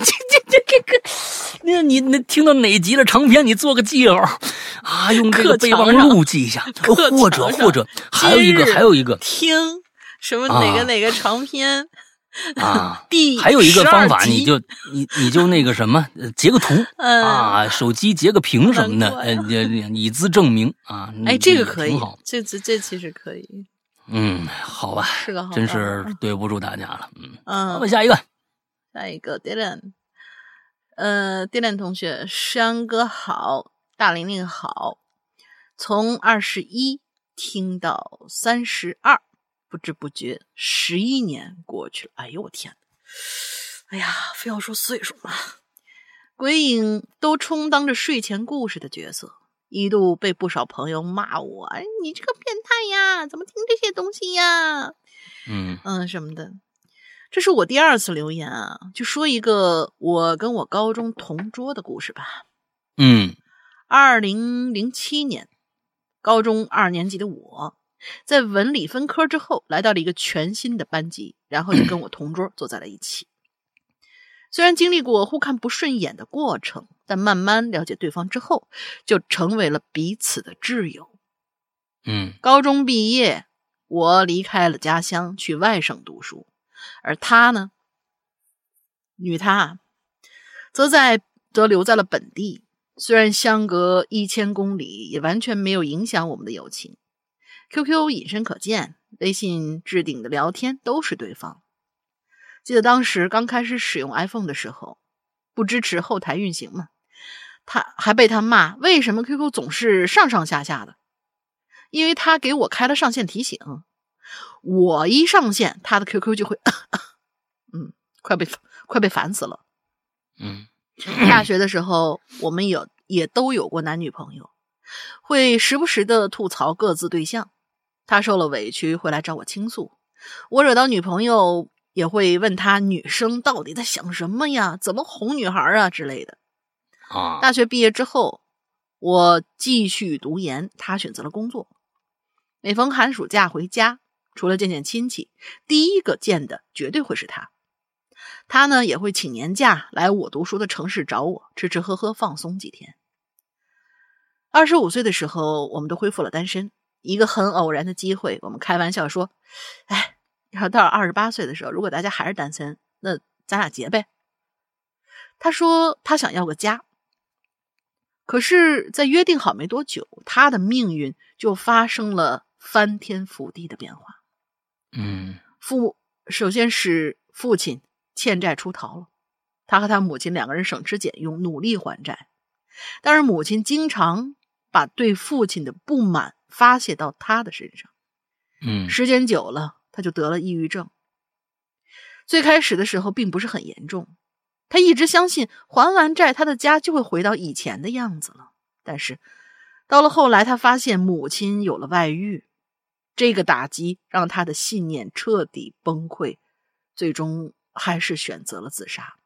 这这这这个，那你那听到哪集的长篇，你做个记号啊，用这个备忘录记一下，或者或者还有一个还有一个听什么哪个哪个长篇。啊，第还有一个方法，你就你你就那个什么，截个图啊，手机截个屏什么的，呃，以资证明啊。哎，这个可以，这这这其实可以。嗯，好吧，是个好，真是对不住大家了。嗯嗯，我下一个，下一个 Dylan，呃，Dylan 同学，山哥好，大玲玲好，从二十一听到三十二。不知不觉，十一年过去了。哎呦我天！哎呀，非要说岁数吗？鬼影都充当着睡前故事的角色，一度被不少朋友骂我：“哎，你这个变态呀，怎么听这些东西呀？”嗯嗯什么的。这是我第二次留言啊，就说一个我跟我高中同桌的故事吧。嗯，二零零七年，高中二年级的我。在文理分科之后，来到了一个全新的班级，然后就跟我同桌坐在了一起。虽然经历过互看不顺眼的过程，但慢慢了解对方之后，就成为了彼此的挚友。嗯，高中毕业，我离开了家乡去外省读书，而他呢，女他，则在则留在了本地。虽然相隔一千公里，也完全没有影响我们的友情。QQ 隐身可见，微信置顶的聊天都是对方。记得当时刚开始使用 iPhone 的时候，不支持后台运行嘛，他还被他骂为什么 QQ 总是上上下下的，因为他给我开了上线提醒，我一上线，他的 QQ 就会，嗯，快被快被烦死了。嗯，大学的时候，我们有也都有过男女朋友，会时不时的吐槽各自对象。他受了委屈会来找我倾诉，我惹到女朋友也会问他女生到底在想什么呀？怎么哄女孩啊之类的。啊！大学毕业之后，我继续读研，他选择了工作。每逢寒暑假回家，除了见见亲戚，第一个见的绝对会是他。他呢也会请年假来我读书的城市找我，吃吃喝喝，放松几天。二十五岁的时候，我们都恢复了单身。一个很偶然的机会，我们开玩笑说：“哎，要到了二十八岁的时候，如果大家还是单身，那咱俩结呗。”他说他想要个家，可是，在约定好没多久，他的命运就发生了翻天覆地的变化。嗯，父首先是父亲欠债出逃了，他和他母亲两个人省吃俭用努力还债，但是母亲经常把对父亲的不满。发泄到他的身上，嗯，时间久了，他就得了抑郁症。最开始的时候并不是很严重，他一直相信还完债，他的家就会回到以前的样子了。但是到了后来，他发现母亲有了外遇，这个打击让他的信念彻底崩溃，最终还是选择了自杀。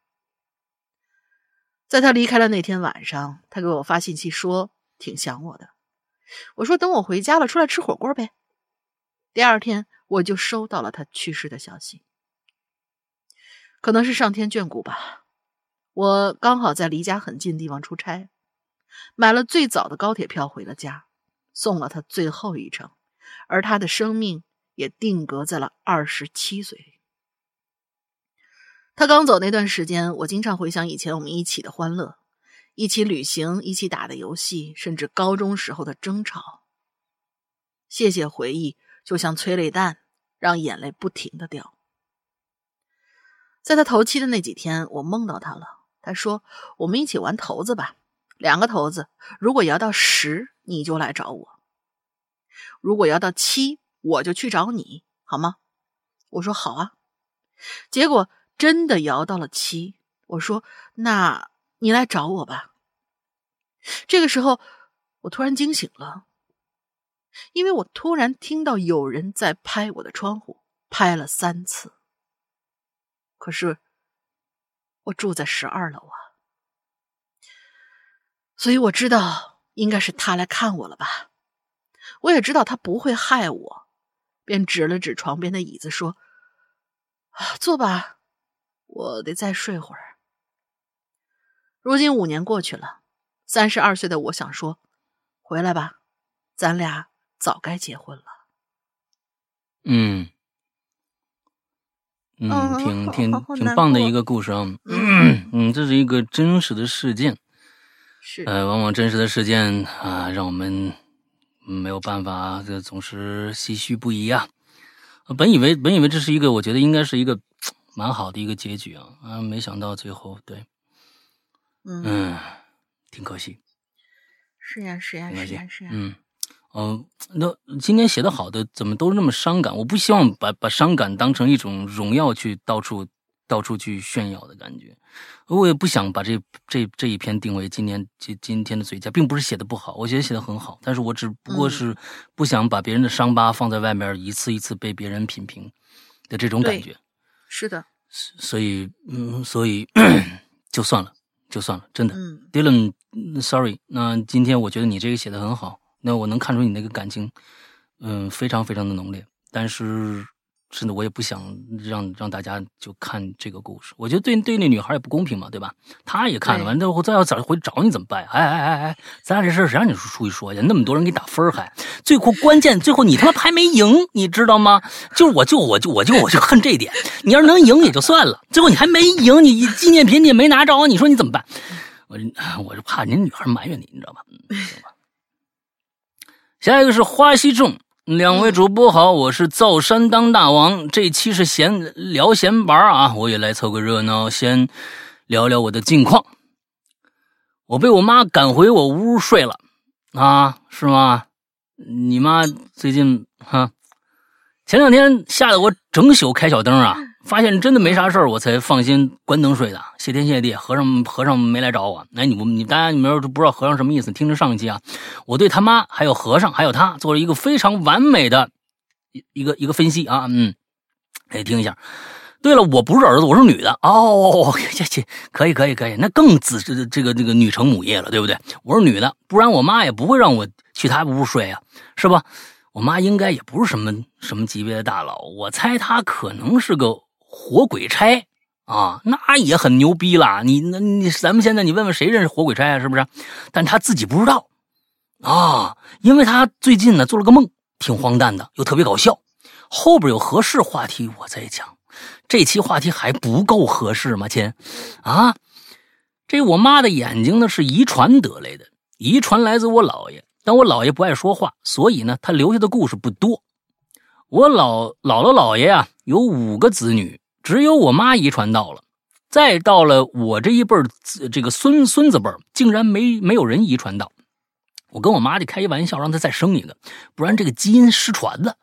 在他离开的那天晚上，他给我发信息说挺想我的。我说：“等我回家了，出来吃火锅呗。”第二天，我就收到了他去世的消息。可能是上天眷顾吧，我刚好在离家很近的地方出差，买了最早的高铁票回了家，送了他最后一程，而他的生命也定格在了二十七岁。他刚走那段时间，我经常回想以前我们一起的欢乐，一起旅行，一起打的游戏，甚至高中时候的争吵。谢谢回忆，就像催泪弹，让眼泪不停的掉。在他头七的那几天，我梦到他了。他说：“我们一起玩骰子吧，两个骰子，如果摇到十，你就来找我；如果摇到七，我就去找你，好吗？”我说：“好啊。”结果真的摇到了七。我说：“那你来找我吧。”这个时候，我突然惊醒了。因为我突然听到有人在拍我的窗户，拍了三次。可是我住在十二楼啊，所以我知道应该是他来看我了吧。我也知道他不会害我，便指了指床边的椅子说：“啊，坐吧，我得再睡会儿。”如今五年过去了，三十二岁的我想说：“回来吧，咱俩。”早该结婚了。嗯嗯，挺挺挺棒的一个故事啊。嗯，这是一个真实的事件。是呃，往往真实的事件啊，让我们没有办法，这总是唏嘘不已啊。本以为本以为这是一个，我觉得应该是一个蛮好的一个结局啊啊，没想到最后对，嗯，挺可惜。是呀，是呀，是呀，是呀，嗯。嗯，那今天写的好的怎么都那么伤感？我不希望把把伤感当成一种荣耀去到处到处去炫耀的感觉。我也不想把这这这一篇定为今年今今天的最佳，并不是写的不好，我觉得写的很好，但是我只不过是不想把别人的伤疤放在外面，一次一次被别人品评的这种感觉。是的，所以嗯，所以 就算了，就算了，真的。嗯，Dylan，Sorry，那今天我觉得你这个写的很好。那我能看出你那个感情，嗯，非常非常的浓烈。但是，真的我也不想让让大家就看这个故事。我觉得对对那女孩也不公平嘛，对吧？她也看了，完之后再要找回找你怎么办？哎哎哎哎，咱俩这事儿谁让你出去说去？那么多人给你打分还最后关键最后你他妈还没赢，你知道吗？就是我就我就我就我就恨这一点。你要是能赢也就算了，最后你还没赢，你纪念品你也没拿着，你说你怎么办？我我就怕您女孩埋怨你，你知道吧？吧。下一个是花溪众，两位主播好，我是造山当大王。这期是闲聊闲玩啊，我也来凑个热闹，先聊聊我的近况。我被我妈赶回我屋睡了啊，是吗？你妈最近哈，前两天吓得我整宿开小灯啊。发现真的没啥事儿，我才放心关灯睡的。谢天谢地，和尚和尚没来找我。哎，你们你大家你们要是不知道和尚什么意思，听着上一期啊，我对他妈还有和尚还有他做了一个非常完美的一个一个分析啊，嗯，可以，听一下。对了，我不是儿子，我是女的哦。这这可以可以可以，那更子这这个这个女成母业了，对不对？我是女的，不然我妈也不会让我去她屋睡啊，是吧？我妈应该也不是什么什么级别的大佬，我猜她可能是个。火鬼差啊，那也很牛逼了。你那你咱们现在你问问谁认识火鬼差啊？是不是？但他自己不知道啊，因为他最近呢做了个梦，挺荒诞的，又特别搞笑。后边有合适话题我再讲。这期话题还不够合适吗，亲？啊，这我妈的眼睛呢是遗传得来的，遗传来自我姥爷，但我姥爷不爱说话，所以呢他留下的故事不多。我老姥姥姥爷啊有五个子女。只有我妈遗传到了，再到了我这一辈儿，这个孙孙子辈儿，竟然没没有人遗传到。我跟我妈就开一玩笑，让她再生一个，不然这个基因失传了。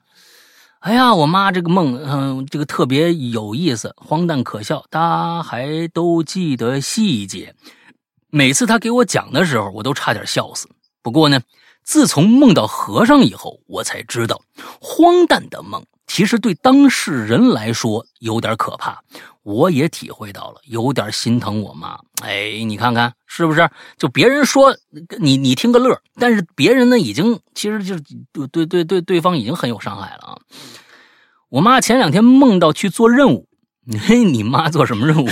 哎呀，我妈这个梦，嗯，这个特别有意思，荒诞可笑，她还都记得细节。每次她给我讲的时候，我都差点笑死。不过呢，自从梦到和尚以后，我才知道，荒诞的梦。其实对当事人来说有点可怕，我也体会到了，有点心疼我妈。哎，你看看是不是？就别人说你，你听个乐，但是别人呢，已经其实就是对对对对对方已经很有伤害了啊。我妈前两天梦到去做任务，嘿，你妈做什么任务？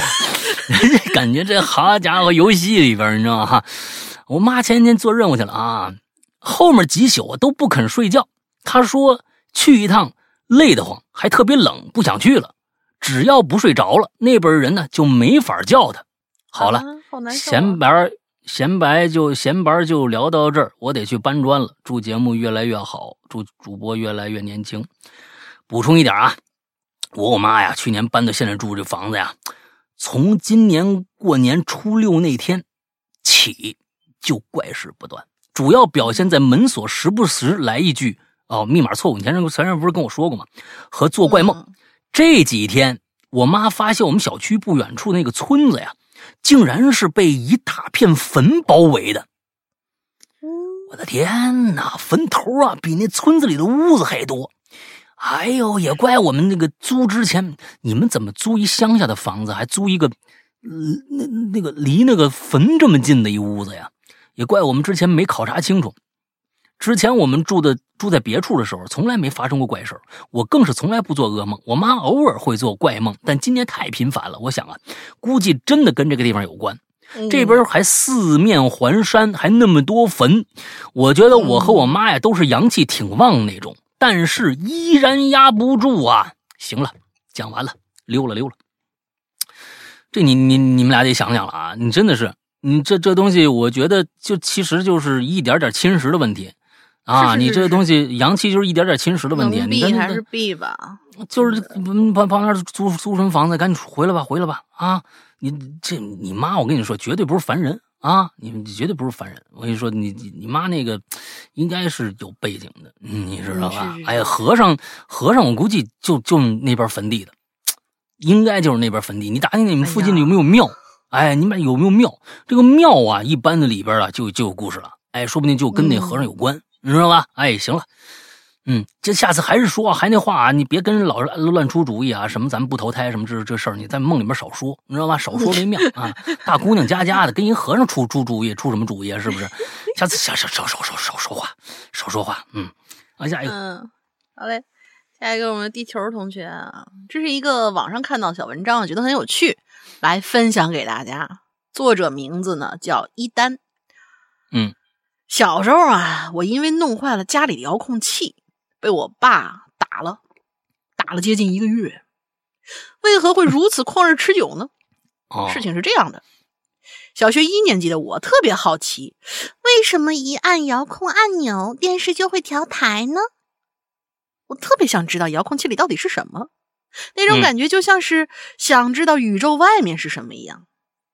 感觉这好家伙，游戏里边你知道吗？我妈前天做任务去了啊，后面几宿都不肯睡觉。她说去一趟。累得慌，还特别冷，不想去了。只要不睡着了，那边人呢就没法叫他。好了，闲白闲白就闲白就聊到这儿，我得去搬砖了。祝节目越来越好，祝主播越来越年轻。补充一点啊，我我妈呀，去年搬到现在住这房子呀，从今年过年初六那天起就怪事不断，主要表现在门锁时不时来一句“哦，密码错误”。你前阵前阵不是跟我说过吗？和做怪梦。这几天，我妈发现我们小区不远处那个村子呀，竟然是被一大片坟包围的。我的天哪，坟头啊，比那村子里的屋子还多。哎呦，也怪我们那个租之前，你们怎么租一乡下的房子，还租一个，呃，那那个离那个坟这么近的一屋子呀？也怪我们之前没考察清楚。之前我们住的住在别处的时候，从来没发生过怪事我更是从来不做噩梦。我妈偶尔会做怪梦，但今年太频繁了。我想啊，估计真的跟这个地方有关。这边还四面环山，还那么多坟。我觉得我和我妈呀，都是阳气挺旺那种，但是依然压不住啊。行了，讲完了，溜了溜了。这你你你们俩得想想了啊！你真的是，你这这东西，我觉得就其实就是一点点侵蚀的问题。啊，你这个东西阳气就是一点点侵蚀的问题。避还是避吧？就是旁旁边租租什么房子，赶紧回来吧，回来吧！啊，你这你妈，我跟你说，绝对不是凡人啊！你绝对不是凡人。我跟你说，你你妈那个应该是有背景的，你知道吧？哎呀，和尚和尚，我估计就就那边坟地的，应该就是那边坟地。你打听你们附近有没有庙？哎，你们有没有庙？这个庙啊，一般的里边啊，就就有故事了。哎，说不定就跟那和尚有关。你知道吧？哎，行了，嗯，这下次还是说，还那话啊，你别跟老是乱出主意啊，什么咱们不投胎什么这这事儿，你在梦里面少说，你知道吧？少说为妙 啊！大姑娘家家的，跟一和尚出出主意，出什么主意啊？是不是？下次少少少少少少说话，少说话。嗯，啊，下一个，嗯，好嘞，下一个我们地球同学啊，这是一个网上看到小文章，觉得很有趣，来分享给大家。作者名字呢叫一丹，嗯。小时候啊，我因为弄坏了家里的遥控器，被我爸打了，打了接近一个月。为何会如此旷日持久呢？事情是这样的：小学一年级的我特别好奇，为什么一按遥控按钮，电视就会调台呢？我特别想知道遥控器里到底是什么，那种感觉就像是想知道宇宙外面是什么一样。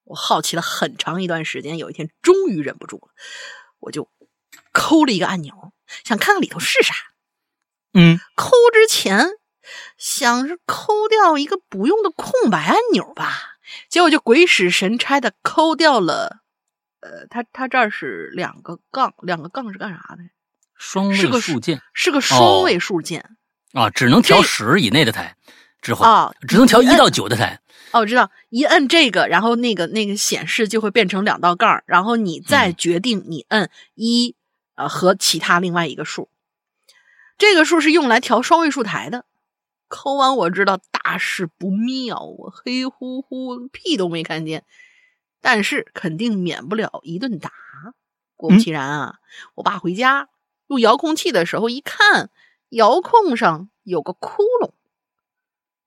我好奇了很长一段时间，有一天终于忍不住了。我就抠了一个按钮，想看看里头是啥。嗯，抠之前想是抠掉一个不用的空白按钮吧，结果就鬼使神差的抠掉了。呃，它它这儿是两个杠，两个杠是干啥的？双位数键，是个双位数键啊，只能调十以内的台，之后啊，只能调一到九的台。哦，我知道，一摁这个，然后那个那个显示就会变成两道杠，然后你再决定你摁一，呃和其他另外一个数。这个数是用来调双位数台的。抠完我知道大事不妙我，黑乎乎屁都没看见，但是肯定免不了一顿打。果不其然啊，我爸回家用遥控器的时候一看，遥控上有个窟窿，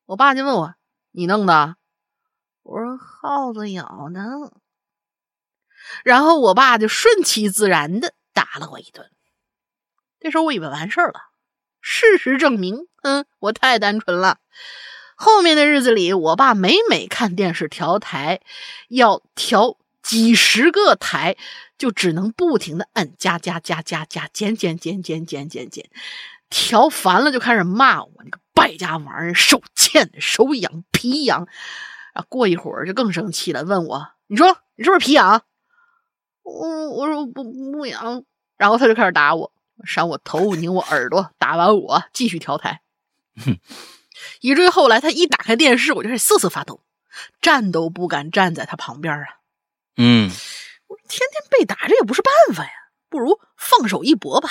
我爸就问我：“你弄的？”我说耗子咬的，然后我爸就顺其自然的打了我一顿。这时候我以为完事儿了，事实证明，嗯，我太单纯了。后面的日子里，我爸每每看电视调台，要调几十个台，就只能不停的按加加加加加减减减减减减减，调烦了就开始骂我：“你个败家玩意儿，手欠手痒皮痒。”啊，过一会儿就更生气了，问我：“你说你是不是皮痒？”我我说不不痒，然后他就开始打我，扇我头，拧我耳朵，打完我继续调台，以至于后来他一打开电视，我就开始瑟瑟发抖，站都不敢站在他旁边啊。嗯，我说天天被打这也不是办法呀，不如放手一搏吧。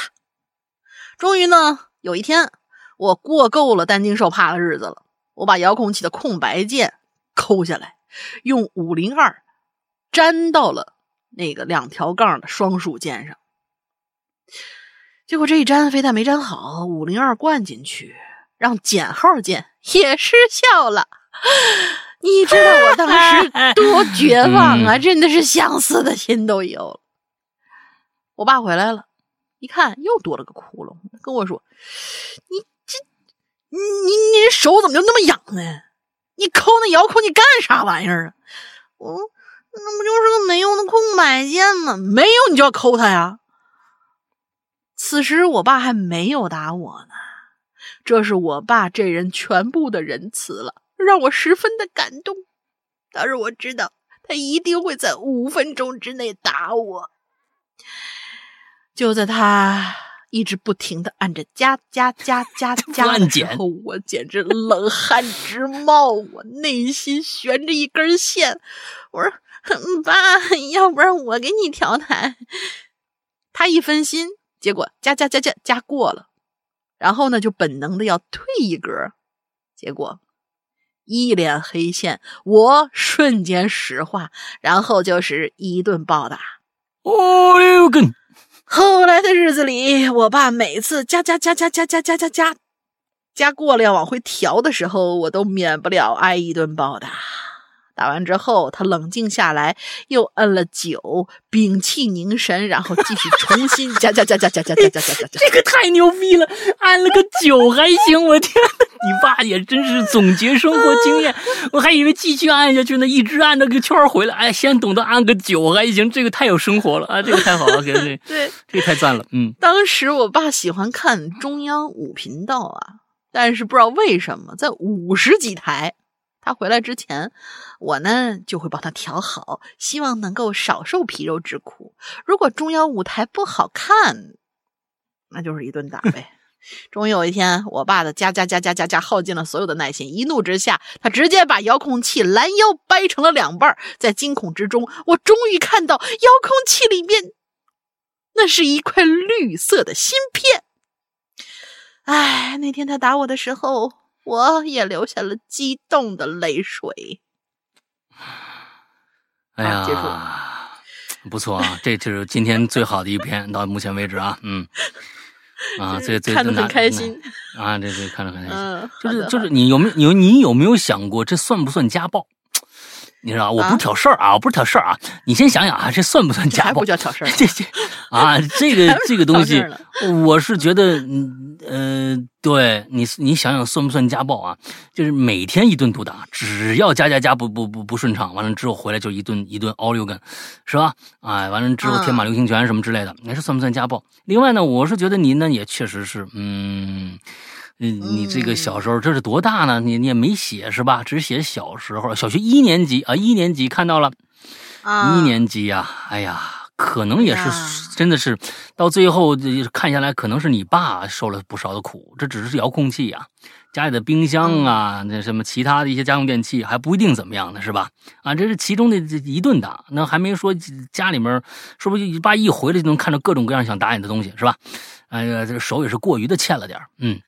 终于呢，有一天我过够了担惊受怕的日子了，我把遥控器的空白键。抠下来，用五零二粘到了那个两条杠的双数键上。结果这一粘，非但没粘好，五零二灌进去，让减号键也失效了。你知道我当时 多绝望啊！真的是想死的心都有了。我爸回来了，一看又多了个窟窿，跟我说：“你这，你你你手怎么就那么痒呢？你抠那遥控你干啥玩意儿啊？”我说：“那不就是个没用的空白键吗？没有你就要抠它呀。”此时我爸还没有打我呢，这是我爸这人全部的仁慈了。让我十分的感动，但是我知道他一定会在五分钟之内打我。就在他一直不停的按着加加加加 加的时候，我简直冷汗直冒，我内心悬着一根线。我说：“爸，要不然我给你调台。”他一分心，结果加加加加加过了，然后呢就本能的要退一格，结果。一脸黑线，我瞬间石化，然后就是一顿暴打。哦呦根！后来的日子里，我爸每次加加加加加加加加加加过了要往回调的时候，我都免不了挨一顿暴打。打完之后，他冷静下来，又摁了九，屏气凝神，然后继续重新加加加加加加加加加加。这个太牛逼了！按了个九还行，我天！你爸也真是总结生活经验，我还以为继续按下去呢，一直按那个圈回来。哎，先懂得按个九还行，这个太有生活了啊！这个太好了，给这对，这个太赞了。嗯，当时我爸喜欢看中央五频道啊，但是不知道为什么在五十几台。他回来之前，我呢就会帮他调好，希望能够少受皮肉之苦。如果中央舞台不好看，那就是一顿打呗。终于有一天，我爸的加加加加加加耗尽了所有的耐心，一怒之下，他直接把遥控器拦腰掰成了两半。在惊恐之中，我终于看到遥控器里面，那是一块绿色的芯片。哎，那天他打我的时候。我也流下了激动的泪水。哎呀，不错啊，这就是今天最好的一篇，到目前为止啊，嗯，啊，最最看得很开心。啊，这这看着很开心，就是就是你有没有你你有没有想过，这算不算家暴？你知道，我不是挑事儿啊，我不是挑事儿啊。你先想想啊，这算不算家暴？不叫挑事儿。这这啊，这个这个东西，我是觉得，嗯呃，对你你想想算不算家暴啊？就是每天一顿毒打，只要家家家不不不不顺畅，完了之后回来就一顿一顿奥利根，是吧？啊，完了之后天马流星拳什么之类的，那是算不算家暴？另外呢，我是觉得您呢也确实是，嗯。你你这个小时候这是多大呢？你你也没写是吧？只写小时候，小学一年级啊，一年级看到了，一年级呀，哎呀，可能也是真的是到最后看下来，可能是你爸受了不少的苦。这只是遥控器呀，家里的冰箱啊，那什么其他的一些家用电器还不一定怎么样呢，是吧？啊，这是其中的一顿打，那还没说家里面说不定你爸一回来就能看到各种各样想打你的东西，是吧？哎呀，这手也是过于的欠了点嗯。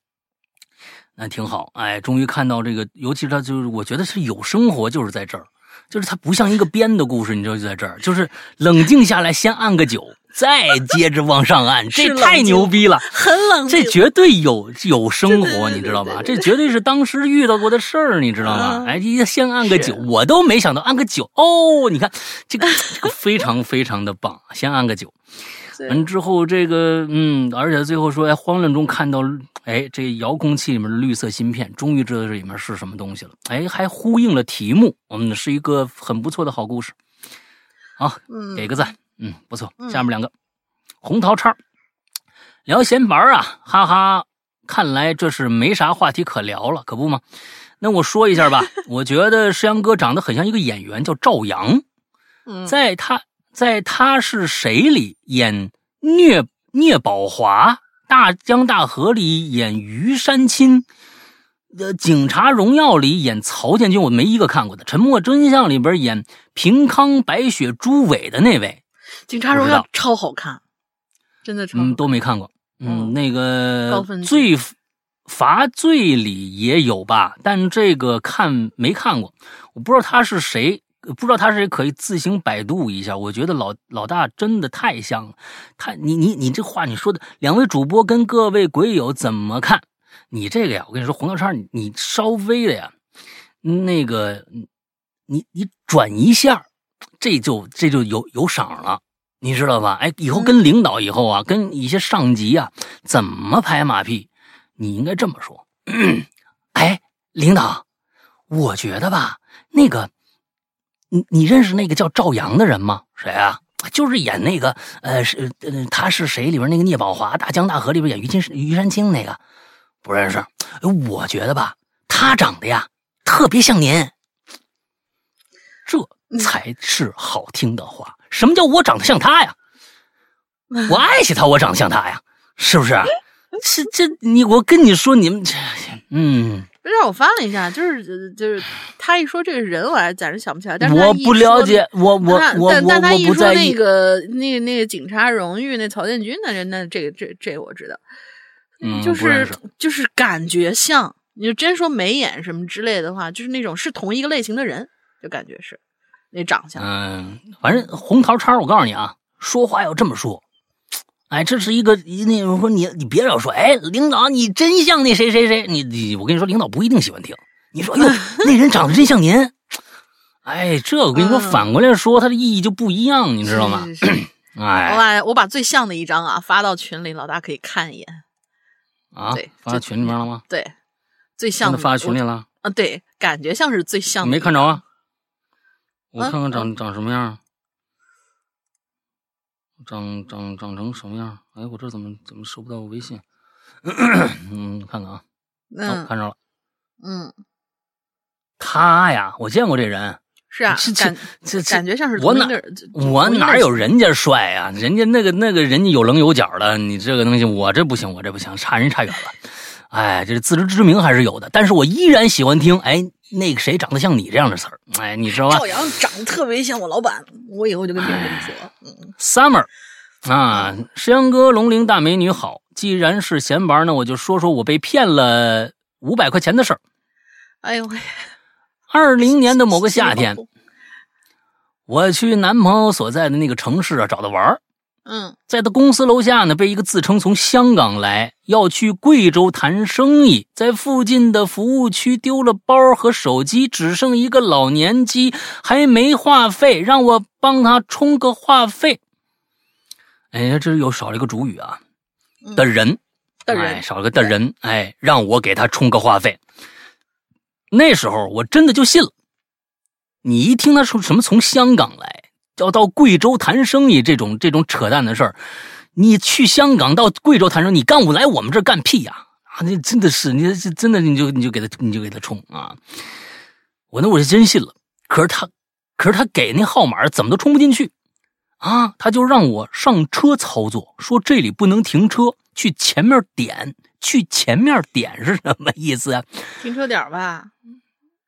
那挺好，哎，终于看到这个，尤其是他，就是我觉得是有生活，就是在这儿，就是他不像一个编的故事，你知道就在这儿，就是冷静下来，先按个九，再接着往上按，这太牛逼了，很冷静，这绝对有有生活，你知道吧？这绝对是当时遇到过的事儿，你知道吗？哎，先按个九，我都没想到按个九哦，你看这个这个非常非常的棒，先按个九。完之后，这个嗯，而且最后说，哎，慌乱中看到，哎，这遥控器里面的绿色芯片，终于知道这里面是什么东西了。哎，还呼应了题目，嗯，是一个很不错的好故事。好，给个赞，嗯，不错。下面两个，红桃叉聊闲玩啊，哈哈，看来这是没啥话题可聊了，可不吗？那我说一下吧，我觉得石阳哥长得很像一个演员，叫赵阳，在他。在他是谁里演聂聂宝华，《大江大河》里演于山青，呃，《警察荣耀》里演曹建军，我没一个看过的，《沉默真相》里边演平康、白雪、朱伟的那位，《警察荣耀》超好看，真的超。嗯，都没看过。嗯，那个罪罚罪里也有吧，但这个看没看过，我不知道他是谁。不知道他是可以自行百度一下，我觉得老老大真的太像了。他，你你你这话你说的，两位主播跟各位鬼友怎么看？你这个呀，我跟你说，红桃叉，你你稍微的呀，那个你你转一下，这就这就有有赏了，你知道吧？哎，以后跟领导以后啊，跟一些上级啊，怎么拍马屁，你应该这么说。哎，领导，我觉得吧，那个，你你认识那个叫赵阳的人吗？谁啊？就是演那个，呃，是呃，他是谁里边那个聂宝华《大江大河》里边演于金于山青那个。不认识，我觉得吧，他长得呀特别像您，这才是好听的话。什么叫我长得像他呀？我爱惜他，我长得像他呀，是不是？这这你我跟你说，你们这嗯，不是我翻了一下，就是就是 他一说这个人，我还暂时想不起来。但是我不了解，我我我但但他一说那个那个那个警察荣誉那曹建军的人，那这个这这我知道。嗯，就是就是感觉像，你就真说眉眼什么之类的话，就是那种是同一个类型的人，就感觉是那长相。嗯，反正红桃叉，我告诉你啊，说话要这么说。哎，这是一个那种说你你别老说，哎，领导你真像那谁谁谁，你你我跟你说，领导不一定喜欢听。你说哟，那人长得真像您。哎，这我跟你说，反过来说，它的意义就不一样，你知道吗？哎，我把我把最像的一张啊发到群里，老大可以看一眼。啊，发到群里面了吗？对，最像的发到群里了。啊，对，感觉像是最像的。没看着啊？我看看长长什么样？长长长成什么样？哎，我这怎么怎么收不到微信？嗯，看看啊。嗯，看着了。嗯，他呀，我见过这人。是啊，这这感觉像是我哪我哪有人家帅啊？人家那个那个人家有棱有角的，你这个东西我这不行，我这不行，差人差远了。哎，这自知之明还是有的，但是我依然喜欢听。哎，那个谁长得像你这样的词儿？哎，你知道吧？赵阳长得特别像我老板，我以后就跟别人这么说。嗯，Summer 啊，石阳哥，龙陵大美女好。既然是闲玩呢，我就说说我被骗了五百块钱的事儿。哎呦喂！二零年的某个夏天，我去男朋友所在的那个城市啊找他玩儿。嗯，在他公司楼下呢，被一个自称从香港来要去贵州谈生意，在附近的服务区丢了包和手机，只剩一个老年机，还没话费，让我帮他充个话费。哎，这又少了一个主语啊，的人，的人少了个的人，哎，让我给他充个话费。那时候我真的就信了。你一听他说什么从香港来，要到贵州谈生意这种这种扯淡的事儿，你去香港到贵州谈生意，你干我来我们这儿干屁呀？啊，那真的是，你真的你就你就给他你就给他充啊！我那我是真信了。可是他，可是他给那号码怎么都充不进去啊？他就让我上车操作，说这里不能停车，去前面点。去前面点是什么意思啊？停车点吧，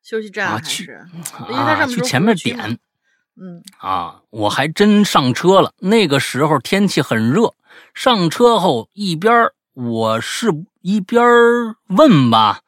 休息站还是？啊，去前面点。嗯啊，我还真上车了。那个时候天气很热，上车后一边我是一边问吧。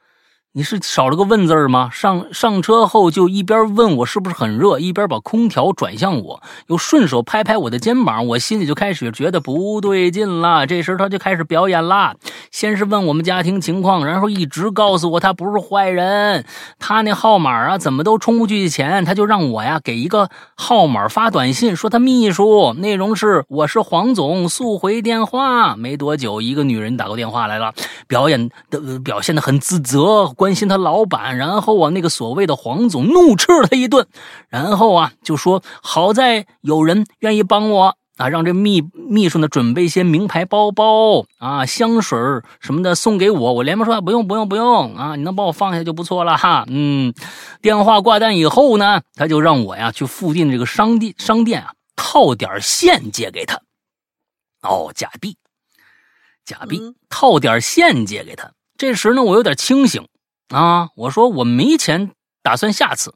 你是少了个问字吗？上上车后就一边问我是不是很热，一边把空调转向我，又顺手拍拍我的肩膀，我心里就开始觉得不对劲了。这时他就开始表演了，先是问我们家庭情况，然后一直告诉我他不是坏人，他那号码啊怎么都充不去钱，他就让我呀给一个号码发短信，说他秘书，内容是我是黄总，速回电话。没多久，一个女人打过电话来了，表演的表现的很自责。关心他老板，然后啊，那个所谓的黄总怒斥了他一顿，然后啊，就说好在有人愿意帮我啊，让这秘秘书呢准备一些名牌包包啊、香水什么的送给我。我连忙说不用不用不用啊，你能帮我放下就不错了哈。嗯，电话挂断以后呢，他就让我呀去附近这个商店商店啊套点现借给他。哦，假币，假币，套点现借给他。这时呢，我有点清醒。啊！我说我没钱，打算下次。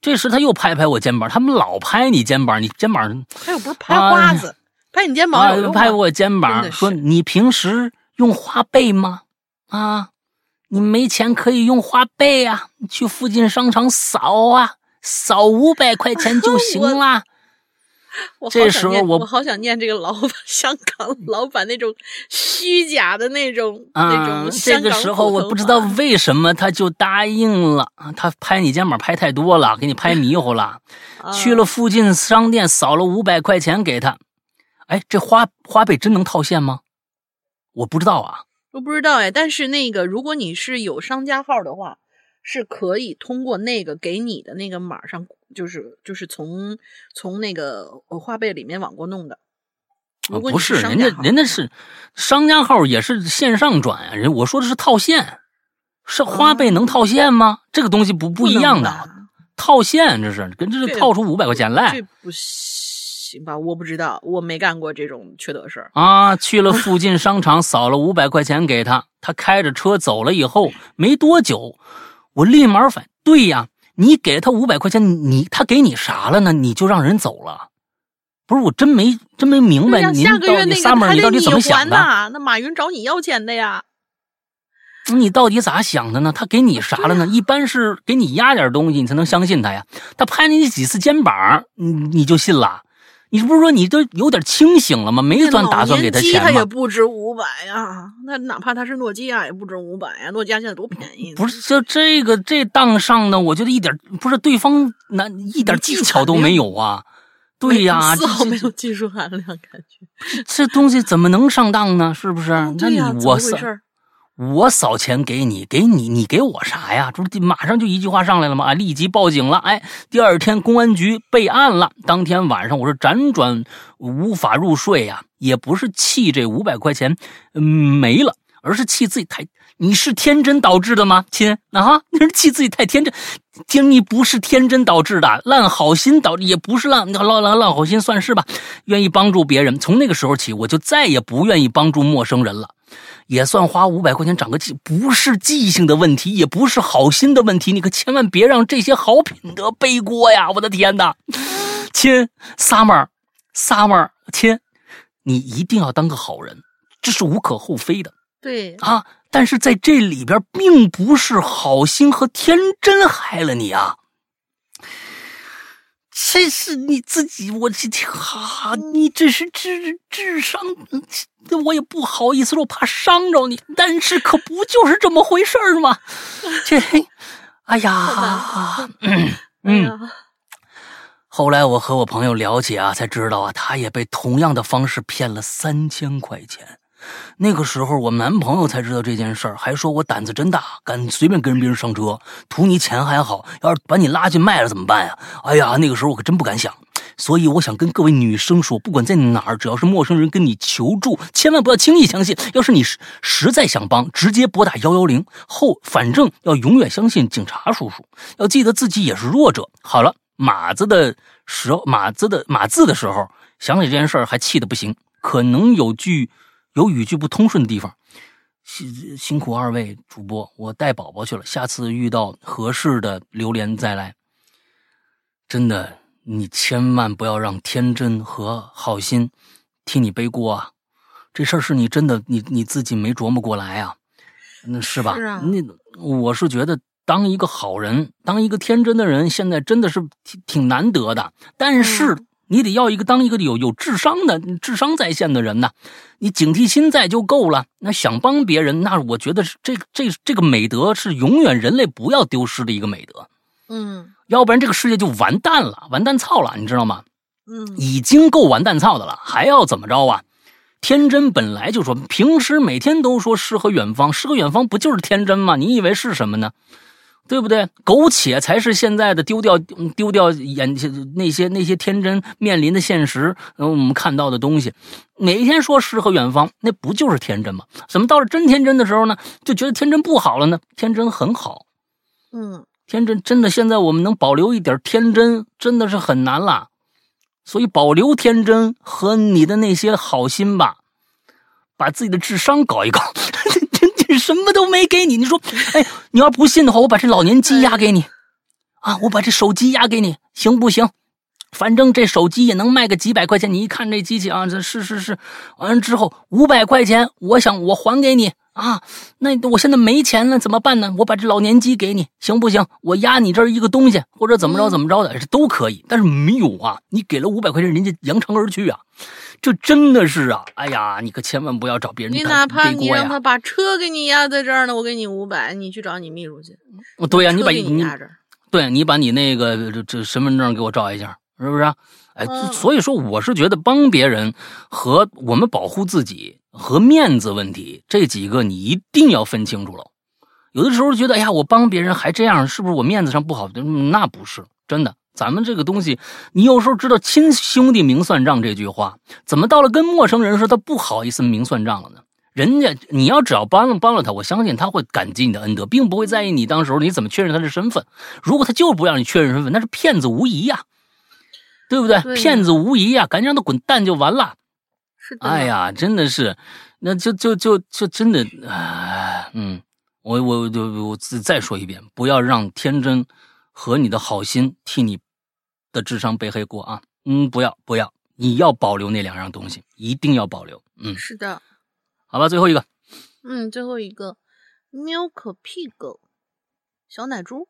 这时他又拍拍我肩膀，他们老拍你肩膀，你肩膀他又不是拍花子，拍你肩膀拍我肩膀，说你平时用花呗吗？啊，你没钱可以用花呗啊，去附近商场扫啊，扫五百块钱就行 了。我好这想念时候我我好想念这个老板，香港老板那种虚假的那种、那啊种，这个时候我不知道为什么他就答应了啊，他拍你肩膀拍太多了，给你拍迷糊了。去啊了附近商店扫了五百块钱给他，哎，这花花呗真能套现吗？我不知道啊。我不知道哎，但是那个如果你是有商家号的话，是可以通过那个给你的那个码上，就是就是从从那个呃花呗里面往过弄的。不是，人家人家是商家号也是线上转啊，人我说的是套现，是花呗能套现吗？这个东西不不一样的套现这是跟这是这套出五百块钱来这不行吧？我不知道，我没干过这种缺德事儿。啊！去了附近商场扫了五百块钱给他，他开着车走了以后没多久，我立马反对呀，你给了他五百块钱，你他给你啥了呢？你就让人走了？不是，我真没真没明白，您下个月那个到底萨默儿还得你到底怎么想的？还？那马云找你要钱的呀？你到底咋想的呢？他给你啥了呢？一般是给你压点东西，你才能相信他呀。他拍你几次肩膀，你你就信了？你不是说你都有点清醒了吗？没算打算给他他钱吗？也不值五百呀，那哪怕他是诺基亚也不值五百呀。诺基亚现在多便宜，不是，就这个这当上呢，我觉得一点不是对方那一点技巧都没有啊。对呀，丝毫这没有技术含量，感觉。这东西怎么能上当呢？是不是？那你我扫回事儿？我扫钱给你，给你，你给我啥呀？这不马上就一句话上来了吗？啊，立即报警了。哎，第二天公安局备案了。当天晚上我是辗转无法入睡呀、也不是气这五百块钱没了，而是气自己太你是天真导致的吗，亲啊？你是气自己太天真，亲你不是天真导致的，烂好心导，也不是烂烂烂烂好心算是吧？愿意帮助别人，从那个时候起，我就再也不愿意帮助陌生人了。也算花五百块钱长个记，不是记性的问题，也不是好心的问题，你可千万别让这些好品德背锅呀！我的天哪，亲，summer，summer，亲，你一定要当个好人，这是无可厚非的对，啊。但是在这里边，并不是好心和天真害了你啊，这是你自己，我这哈，你这是智智商，这我也不好意思说，我怕伤着你，但是可不就是这么回事儿吗？这，哎呀，嗯嗯，呀，后来我和我朋友了解啊，才知道啊，他也被同样的方式骗了三千块钱。那个时候，我男朋友才知道这件事儿，还说我胆子真大，敢随便跟别人上车，图你钱还好，要是把你拉去卖了怎么办呀？哎呀，那个时候我可真不敢想。所以我想跟各位女生说，不管在哪儿，只要是陌生人跟你求助，千万不要轻易相信。要是你实实在想帮，直接拨打幺幺零后，反正要永远相信警察叔叔，要记得自己也是弱者。好了，马子的时候，马子的马字的时候，想起这件事儿还气得不行，可能有句有语句不通顺的地方。辛辛苦二位主播，我带宝宝去了，下次遇到合适的榴莲再来。真的，你千万不要让天真和好心替你背锅啊！这事儿是你真的你你自己没琢磨过来啊，那是吧？是啊那我是觉得当一个好人，当一个天真的人，现在真的是挺挺难得的。但是嗯你得要一个当一个有有智商的、智商在线的人呢，你警惕心在就够了。那想帮别人，那我觉得是这这这个美德是永远人类不要丢失的一个美德。嗯要不然这个世界就完蛋了，完蛋操了，你知道吗？嗯，已经够完蛋操的了，还要怎么着啊？天真本来就说，平时每天都说诗和远方，诗和远方不就是天真吗？你以为是什么呢？对不对？苟且才是现在的丢掉嗯丢掉眼前那些那些天真面临的现实，嗯，我们看到的东西。每天说诗和远方，那不就是天真吗？怎么到了真天真的时候呢，就觉得天真不好了呢？天真很好，嗯，天真真的，现在我们能保留一点天真，真的是很难了。所以保留天真和你的那些好心吧，把自己的智商搞一搞。这什么都没给你，你说，哎，你要不信的话，我把这老年机押给你，啊，我把这手机押给你，行不行？反正这手机也能卖个几百块钱。你一看这机器啊，这是是是，完了之后五百块钱，我想我还给你啊，那我现在没钱了，怎么办呢？我把这老年机给你，行不行？我押你这儿一个东西，或者怎么着怎么着的，这都可以。但是没有啊，你给了五百块钱，人家扬长而去啊，这真的是啊，哎呀，你可千万不要找别人你哪怕你让他。把车给你压在这儿呢，我给你五百，你去找你秘书去。哦对呀、你把你你压这儿。对你把你那个这这身份证给我照一下，是不是啊？哎，嗯所以说我是觉得帮别人和我们保护自己和面子问题这几个你一定要分清楚了。有的时候觉得，哎呀，我帮别人还这样，是不是我面子上不好？嗯那不是真的。咱们这个东西，你有时候知道“亲兄弟明算账”这句话，怎么到了跟陌生人时，他不好意思明算账了呢？人家你要只要帮了帮了他，我相信他会感激你的恩德，并不会在意你当时候你怎么确认他的身份。如果他就是不让你确认身份，那是骗子无疑呀、对不对？对骗子无疑呀、赶紧让他滚蛋就完了。是的。哎，呀，真的是，那就就就就真的，啊，嗯，我我就我再再说一遍，不要让天真和你的好心替你的智商背黑锅啊！嗯，不要不要，你要保留那两样东西，一定要保留。嗯，是的。好吧，最后一个，嗯，最后一个 Milk Pig 小奶猪。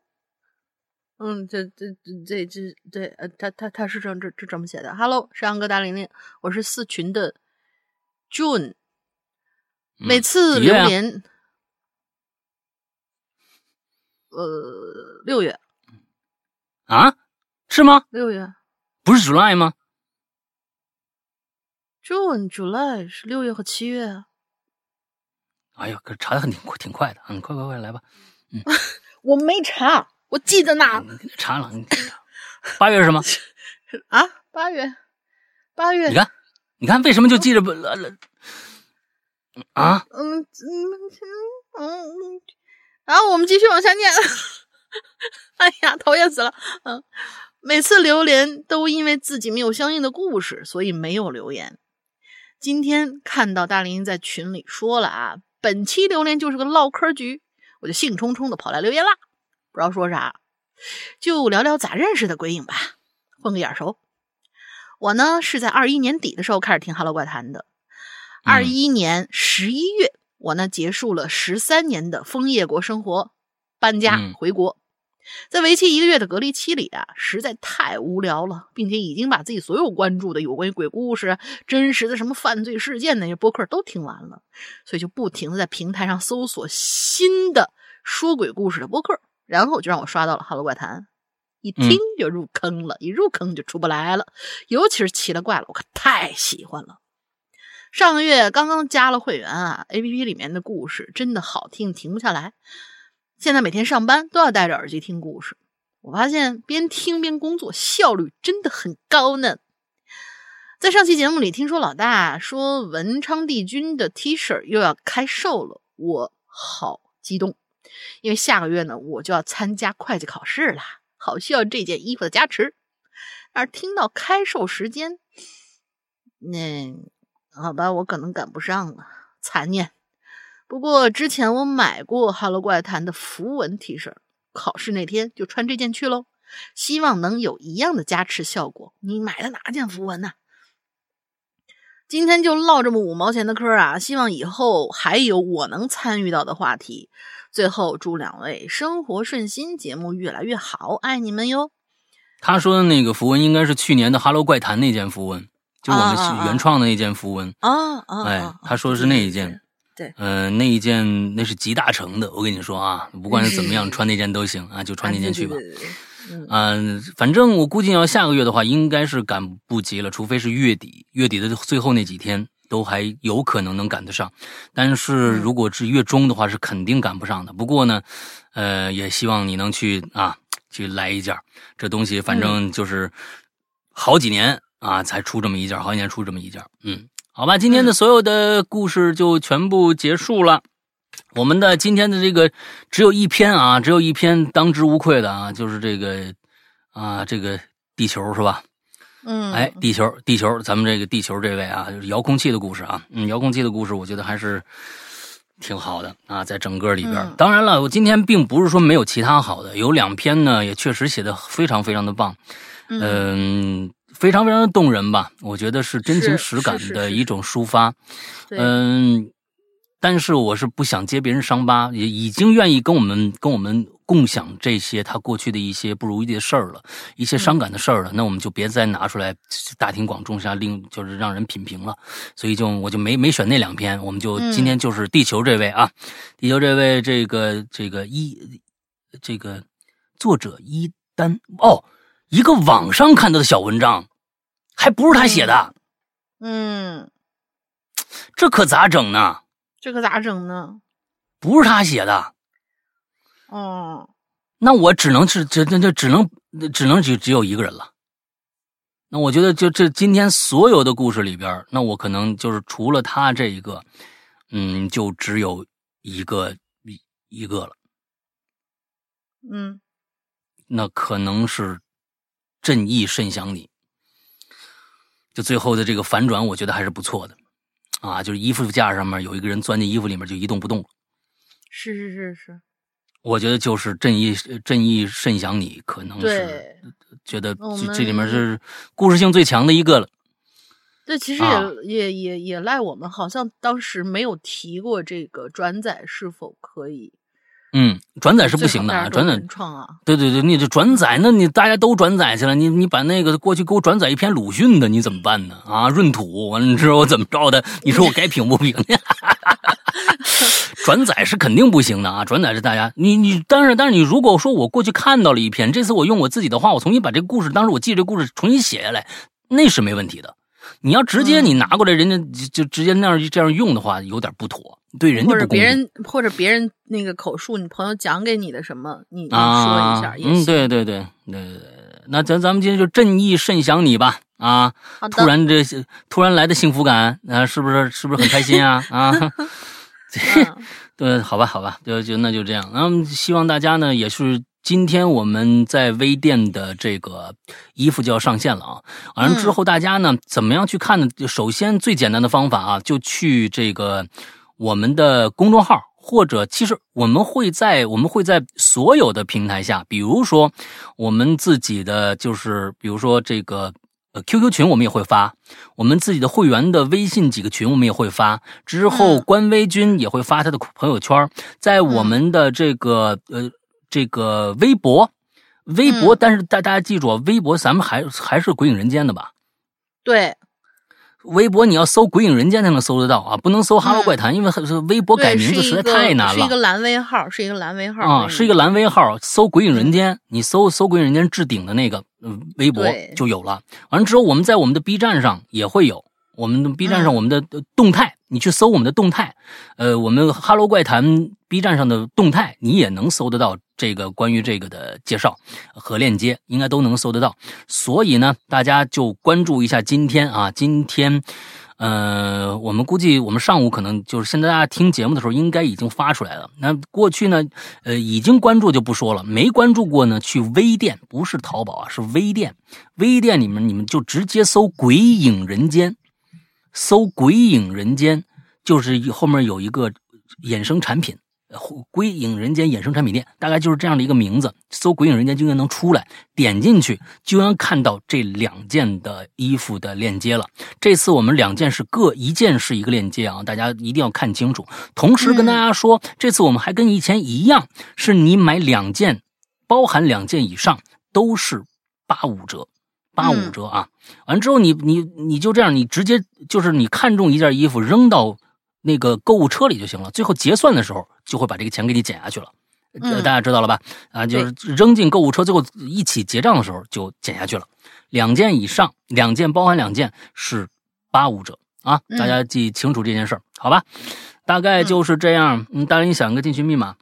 嗯，这这这这这对，呃，他他他是这这这这么写的。Hello，山羊哥大玲玲，我是四群的 June。嗯每次几月啊留言，呃，六月啊，是吗？六月不是 July 吗？June July 是六月和七月啊。哎呦，可查的很挺快挺快的，嗯，快快快来吧，嗯 我没查，我记得呢。嗯你查了，你八月是什么？啊，八月，八月。你看，你看，为什么就记着不？啊，嗯嗯嗯嗯，然后我们继续往下念。哎呀，讨厌死了。嗯，每次留言都因为自己没有相应的故事，所以没有留言。今天看到大林在群里说了啊，本期榴莲就是个唠嗑局，我就兴冲冲的跑来留言啦。不知道说啥，就聊聊咋认识的鬼影吧，混个眼熟。我呢是在二一年底的时候开始听《哈喽怪谈》的。二一年十一月，我呢结束了十三年的枫叶国生活，搬家嗯回国。在为期一个月的隔离期里啊，实在太无聊了，并且已经把自己所有关注的有关于鬼故事、真实的什么犯罪事件那些播客都听完了，所以就不停的在平台上搜索新的说鬼故事的播客，然后就让我刷到了《哈喽怪谈》，一听就入坑了，一入坑就出不来了。尤其是奇了怪了，我可太喜欢了。上个月刚刚加了会员啊，A P P 里面的故事真的好听，停不下来。现在每天上班都要戴着耳机听故事，我发现边听边工作效率真的很高呢。在上期节目里听说老大说文昌帝君的 T 恤又要开售了，我好激动，因为下个月呢我就要参加会计考试啦，好需要这件衣服的加持。而听到开售时间，那好吧，我可能赶不上了，残念。不过之前我买过《哈喽怪谈》的符文 T 恤，考试那天就穿这件去喽，希望能有一样的加持效果。你买的哪件符文呢？今天就唠这么五毛钱的嗑啊，希望以后还有我能参与到的话题。最后祝两位生活顺心，节目越来越好，爱你们哟！他说的那个符文应该是去年的《哈喽怪谈》那件符文，就我们原创的那件符文。啊啊！哎啊，他说的是那一件。对，嗯、那一件那是集大成的，我跟你说啊，不管是怎么样，穿那件都行啊，就穿那件去吧。嗯、反正我估计要下个月的话，应该是赶不及了，除非是月底，月底的最后那几天都还有可能能赶得上。但是如果是月中的话，是肯定赶不上的。不过呢，呃，也希望你能去啊，去来一件这东西，反正就是好几年啊才出这么一件，好几年出这么一件。嗯，好吧，今天的所有的故事就全部结束了。我们的今天的这个只有一篇啊，只有一篇当之无愧的啊，就是这个啊，这个地球是吧？嗯，哎，地球，地球，咱们这个地球这位啊，就是遥控器的故事啊，嗯，遥控器的故事，我觉得还是挺好的啊，在整个里边。嗯当然了，我今天并不是说没有其他好的，有两篇呢，也确实写的非常非常的棒，嗯。非常非常的动人吧，我觉得是真情实感的一种抒发。嗯，但是我是不想揭别人伤疤，也已经愿意跟我们跟我们共享这些他过去的一些不如意的事儿了，一些伤感的事儿了。那我们就别再拿出来大庭广众下令，就是让人品评了。所以就我就没没选那两篇，我们就今天就是地球这位啊，地球这位这个这个一这个作者一丹哦，一个网上看到的小文章，还不是他写的，嗯，这可咋整呢？这可咋整呢？不是他写的，哦，那我只能是这这这只能只能只只有一个人了。那我觉得就这今天所有的故事里边，那我可能就是除了他这一个，嗯，就只有一个一一个了。嗯，那可能是正义甚想你。就最后的这个反转，我觉得还是不错的。啊，就是衣服架上面有一个人钻进衣服里面就一动不动了。是是是是，我觉得就是正义正义甚想你，可能是觉得这这里面是故事性最强的一个了。对，其实也也也也赖我们，好像当时没有提过这个转载是否可以。嗯，转载是不行的啊，转载创啊，对对对，你这转载，那你大家都转载去了，你你把那个过去给我转载一篇鲁迅的，你怎么办呢？啊，闰土，你知道我怎么着的？你说我该评不评？转载是肯定不行的啊，转载是大家，你你，但是但是你如果说我过去看到了一篇，这次我用我自己的话，我重新把这个故事，当时我记这故事重新写下来，那是没问题的。你要直接你拿过来，人家就直接那样这样用的话，有点不妥，对人家或者别人或者别人那个口述，你朋友讲给你的什么，你说一下也行。嗯，对对对对对，那咱咱们今天就正义甚想你吧啊！突然这突然来的幸福感啊，是不是是不是很开心啊 啊？对，好吧好吧，就就那就这样。嗯，希望大家呢也是。今天我们在微店的这个衣服就要上线了啊！完了之后，大家呢怎么样去看呢？首先最简单的方法啊，就去这个我们的公众号，或者其实我们会在我们会在所有的平台下，比如说我们自己的就是比如说这个呃 QQ 群，我们也会发；我们自己的会员的微信几个群，我们也会发。之后官微君也会发他的朋友圈，在我们的这个呃。这个微博，微博，但是大大家记住啊，微博咱们还还是鬼影人间的吧？对，微博你要搜鬼影人间才能搜得到啊，不能搜哈喽怪谈，因为微博改名字实在太难了。是一个蓝微号，是一个蓝微号啊，是一个蓝微号。搜鬼影人间，你搜搜鬼影人间置顶的那个微博就有了。完了之后，我们在我们的 B 站上也会有，我们的 B 站上我们的动态，你去搜我们的动态，呃，我们哈喽怪谈 B 站上的动态，你也能搜得到。这个关于这个的介绍和链接应该都能搜得到，所以呢，大家就关注一下今天啊，今天，呃，我们估计我们上午可能就是现在大家听节目的时候应该已经发出来了。那过去呢，呃，已经关注就不说了，没关注过呢，去微店，不是淘宝啊，是微店，微店里面你们就直接搜“鬼影人间”，搜“鬼影人间”，就是后面有一个衍生产品。鬼影人间衍生产品店，大概就是这样的一个名字。搜“鬼影人间”就应该能出来，点进去就能看到这两件的衣服的链接了。这次我们两件是各一件是一个链接啊，大家一定要看清楚。同时跟大家说，这次我们还跟以前一样，是你买两件，包含两件以上都是八五折，八五折啊。完之后你你你就这样，你直接就是你看中一件衣服扔到。那个购物车里就行了，最后结算的时候就会把这个钱给你减下去了，大家知道了吧？啊，就是扔进购物车，最后一起结账的时候就减下去了。两件以上，两件包含两件是八五折啊，大家记清楚这件事儿，好吧？大概就是这样。嗯，大人，你想个进群密码？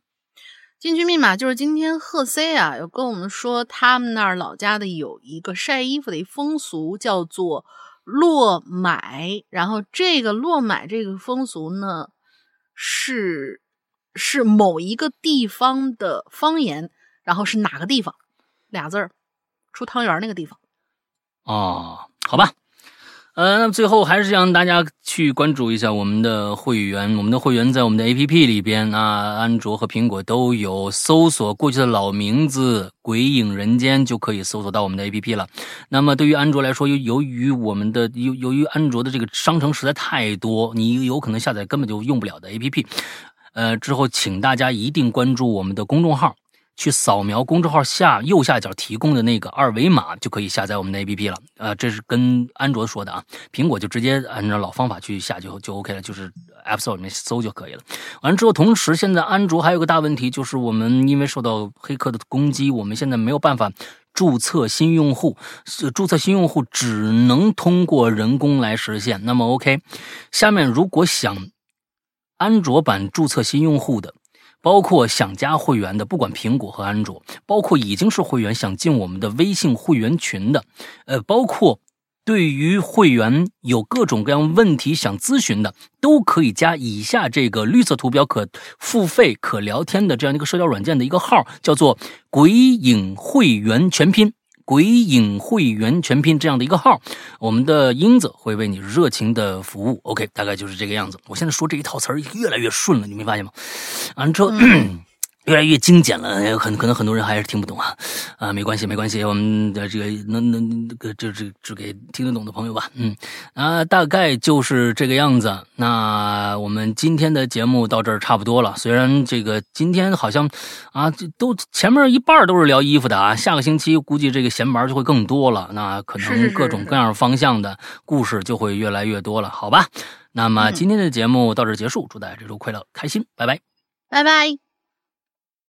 进群密码就是今天贺 C 啊，有跟我们说他们那儿老家的有一个晒衣服的一风俗，叫做。落买，然后这个落买这个风俗呢，是是某一个地方的方言，然后是哪个地方？俩字儿，出汤圆那个地方。哦，好吧，呃，那么最后还是让大家去关注一下我们的会员，我们的会员在我们的 A P P 里边啊，安卓和苹果都有，搜索过去的老名字“鬼影人间”就可以搜索到我们的 A P P 了。那么对于安卓来说，由由于我们的由由于安卓的这个商城实在太多，你有可能下载根本就用不了的 A P P，呃，之后请大家一定关注我们的公众号。去扫描公众号下右下角提供的那个二维码，就可以下载我们的 APP 了。呃，这是跟安卓说的啊，苹果就直接按照老方法去下就就 OK 了，就是 App Store 里面搜就可以了。完了之后，同时现在安卓还有个大问题，就是我们因为受到黑客的攻击，我们现在没有办法注册新用户，注册新用户只能通过人工来实现。那么 OK，下面如果想安卓版注册新用户的。包括想加会员的，不管苹果和安卓，包括已经是会员想进我们的微信会员群的，呃，包括对于会员有各种各样问题想咨询的，都可以加以下这个绿色图标可付费可聊天的这样一个社交软件的一个号，叫做“鬼影会员全拼”。鬼影会员全拼这样的一个号，我们的英子会为你热情的服务。OK，大概就是这个样子。我现在说这一套词儿越来越顺了，你没发现吗？完之后。越来越精简了，很可能很多人还是听不懂啊，啊，没关系，没关系，我们的这个能能这个这这只给听得懂的朋友吧，嗯，啊，大概就是这个样子。那我们今天的节目到这儿差不多了，虽然这个今天好像啊，这都前面一半都是聊衣服的啊，下个星期估计这个闲玩就会更多了，那可能各种各样方向的故事就会越来越多了，好吧？那么今天的节目到这结束，祝大家这周快乐开心，拜拜，拜拜。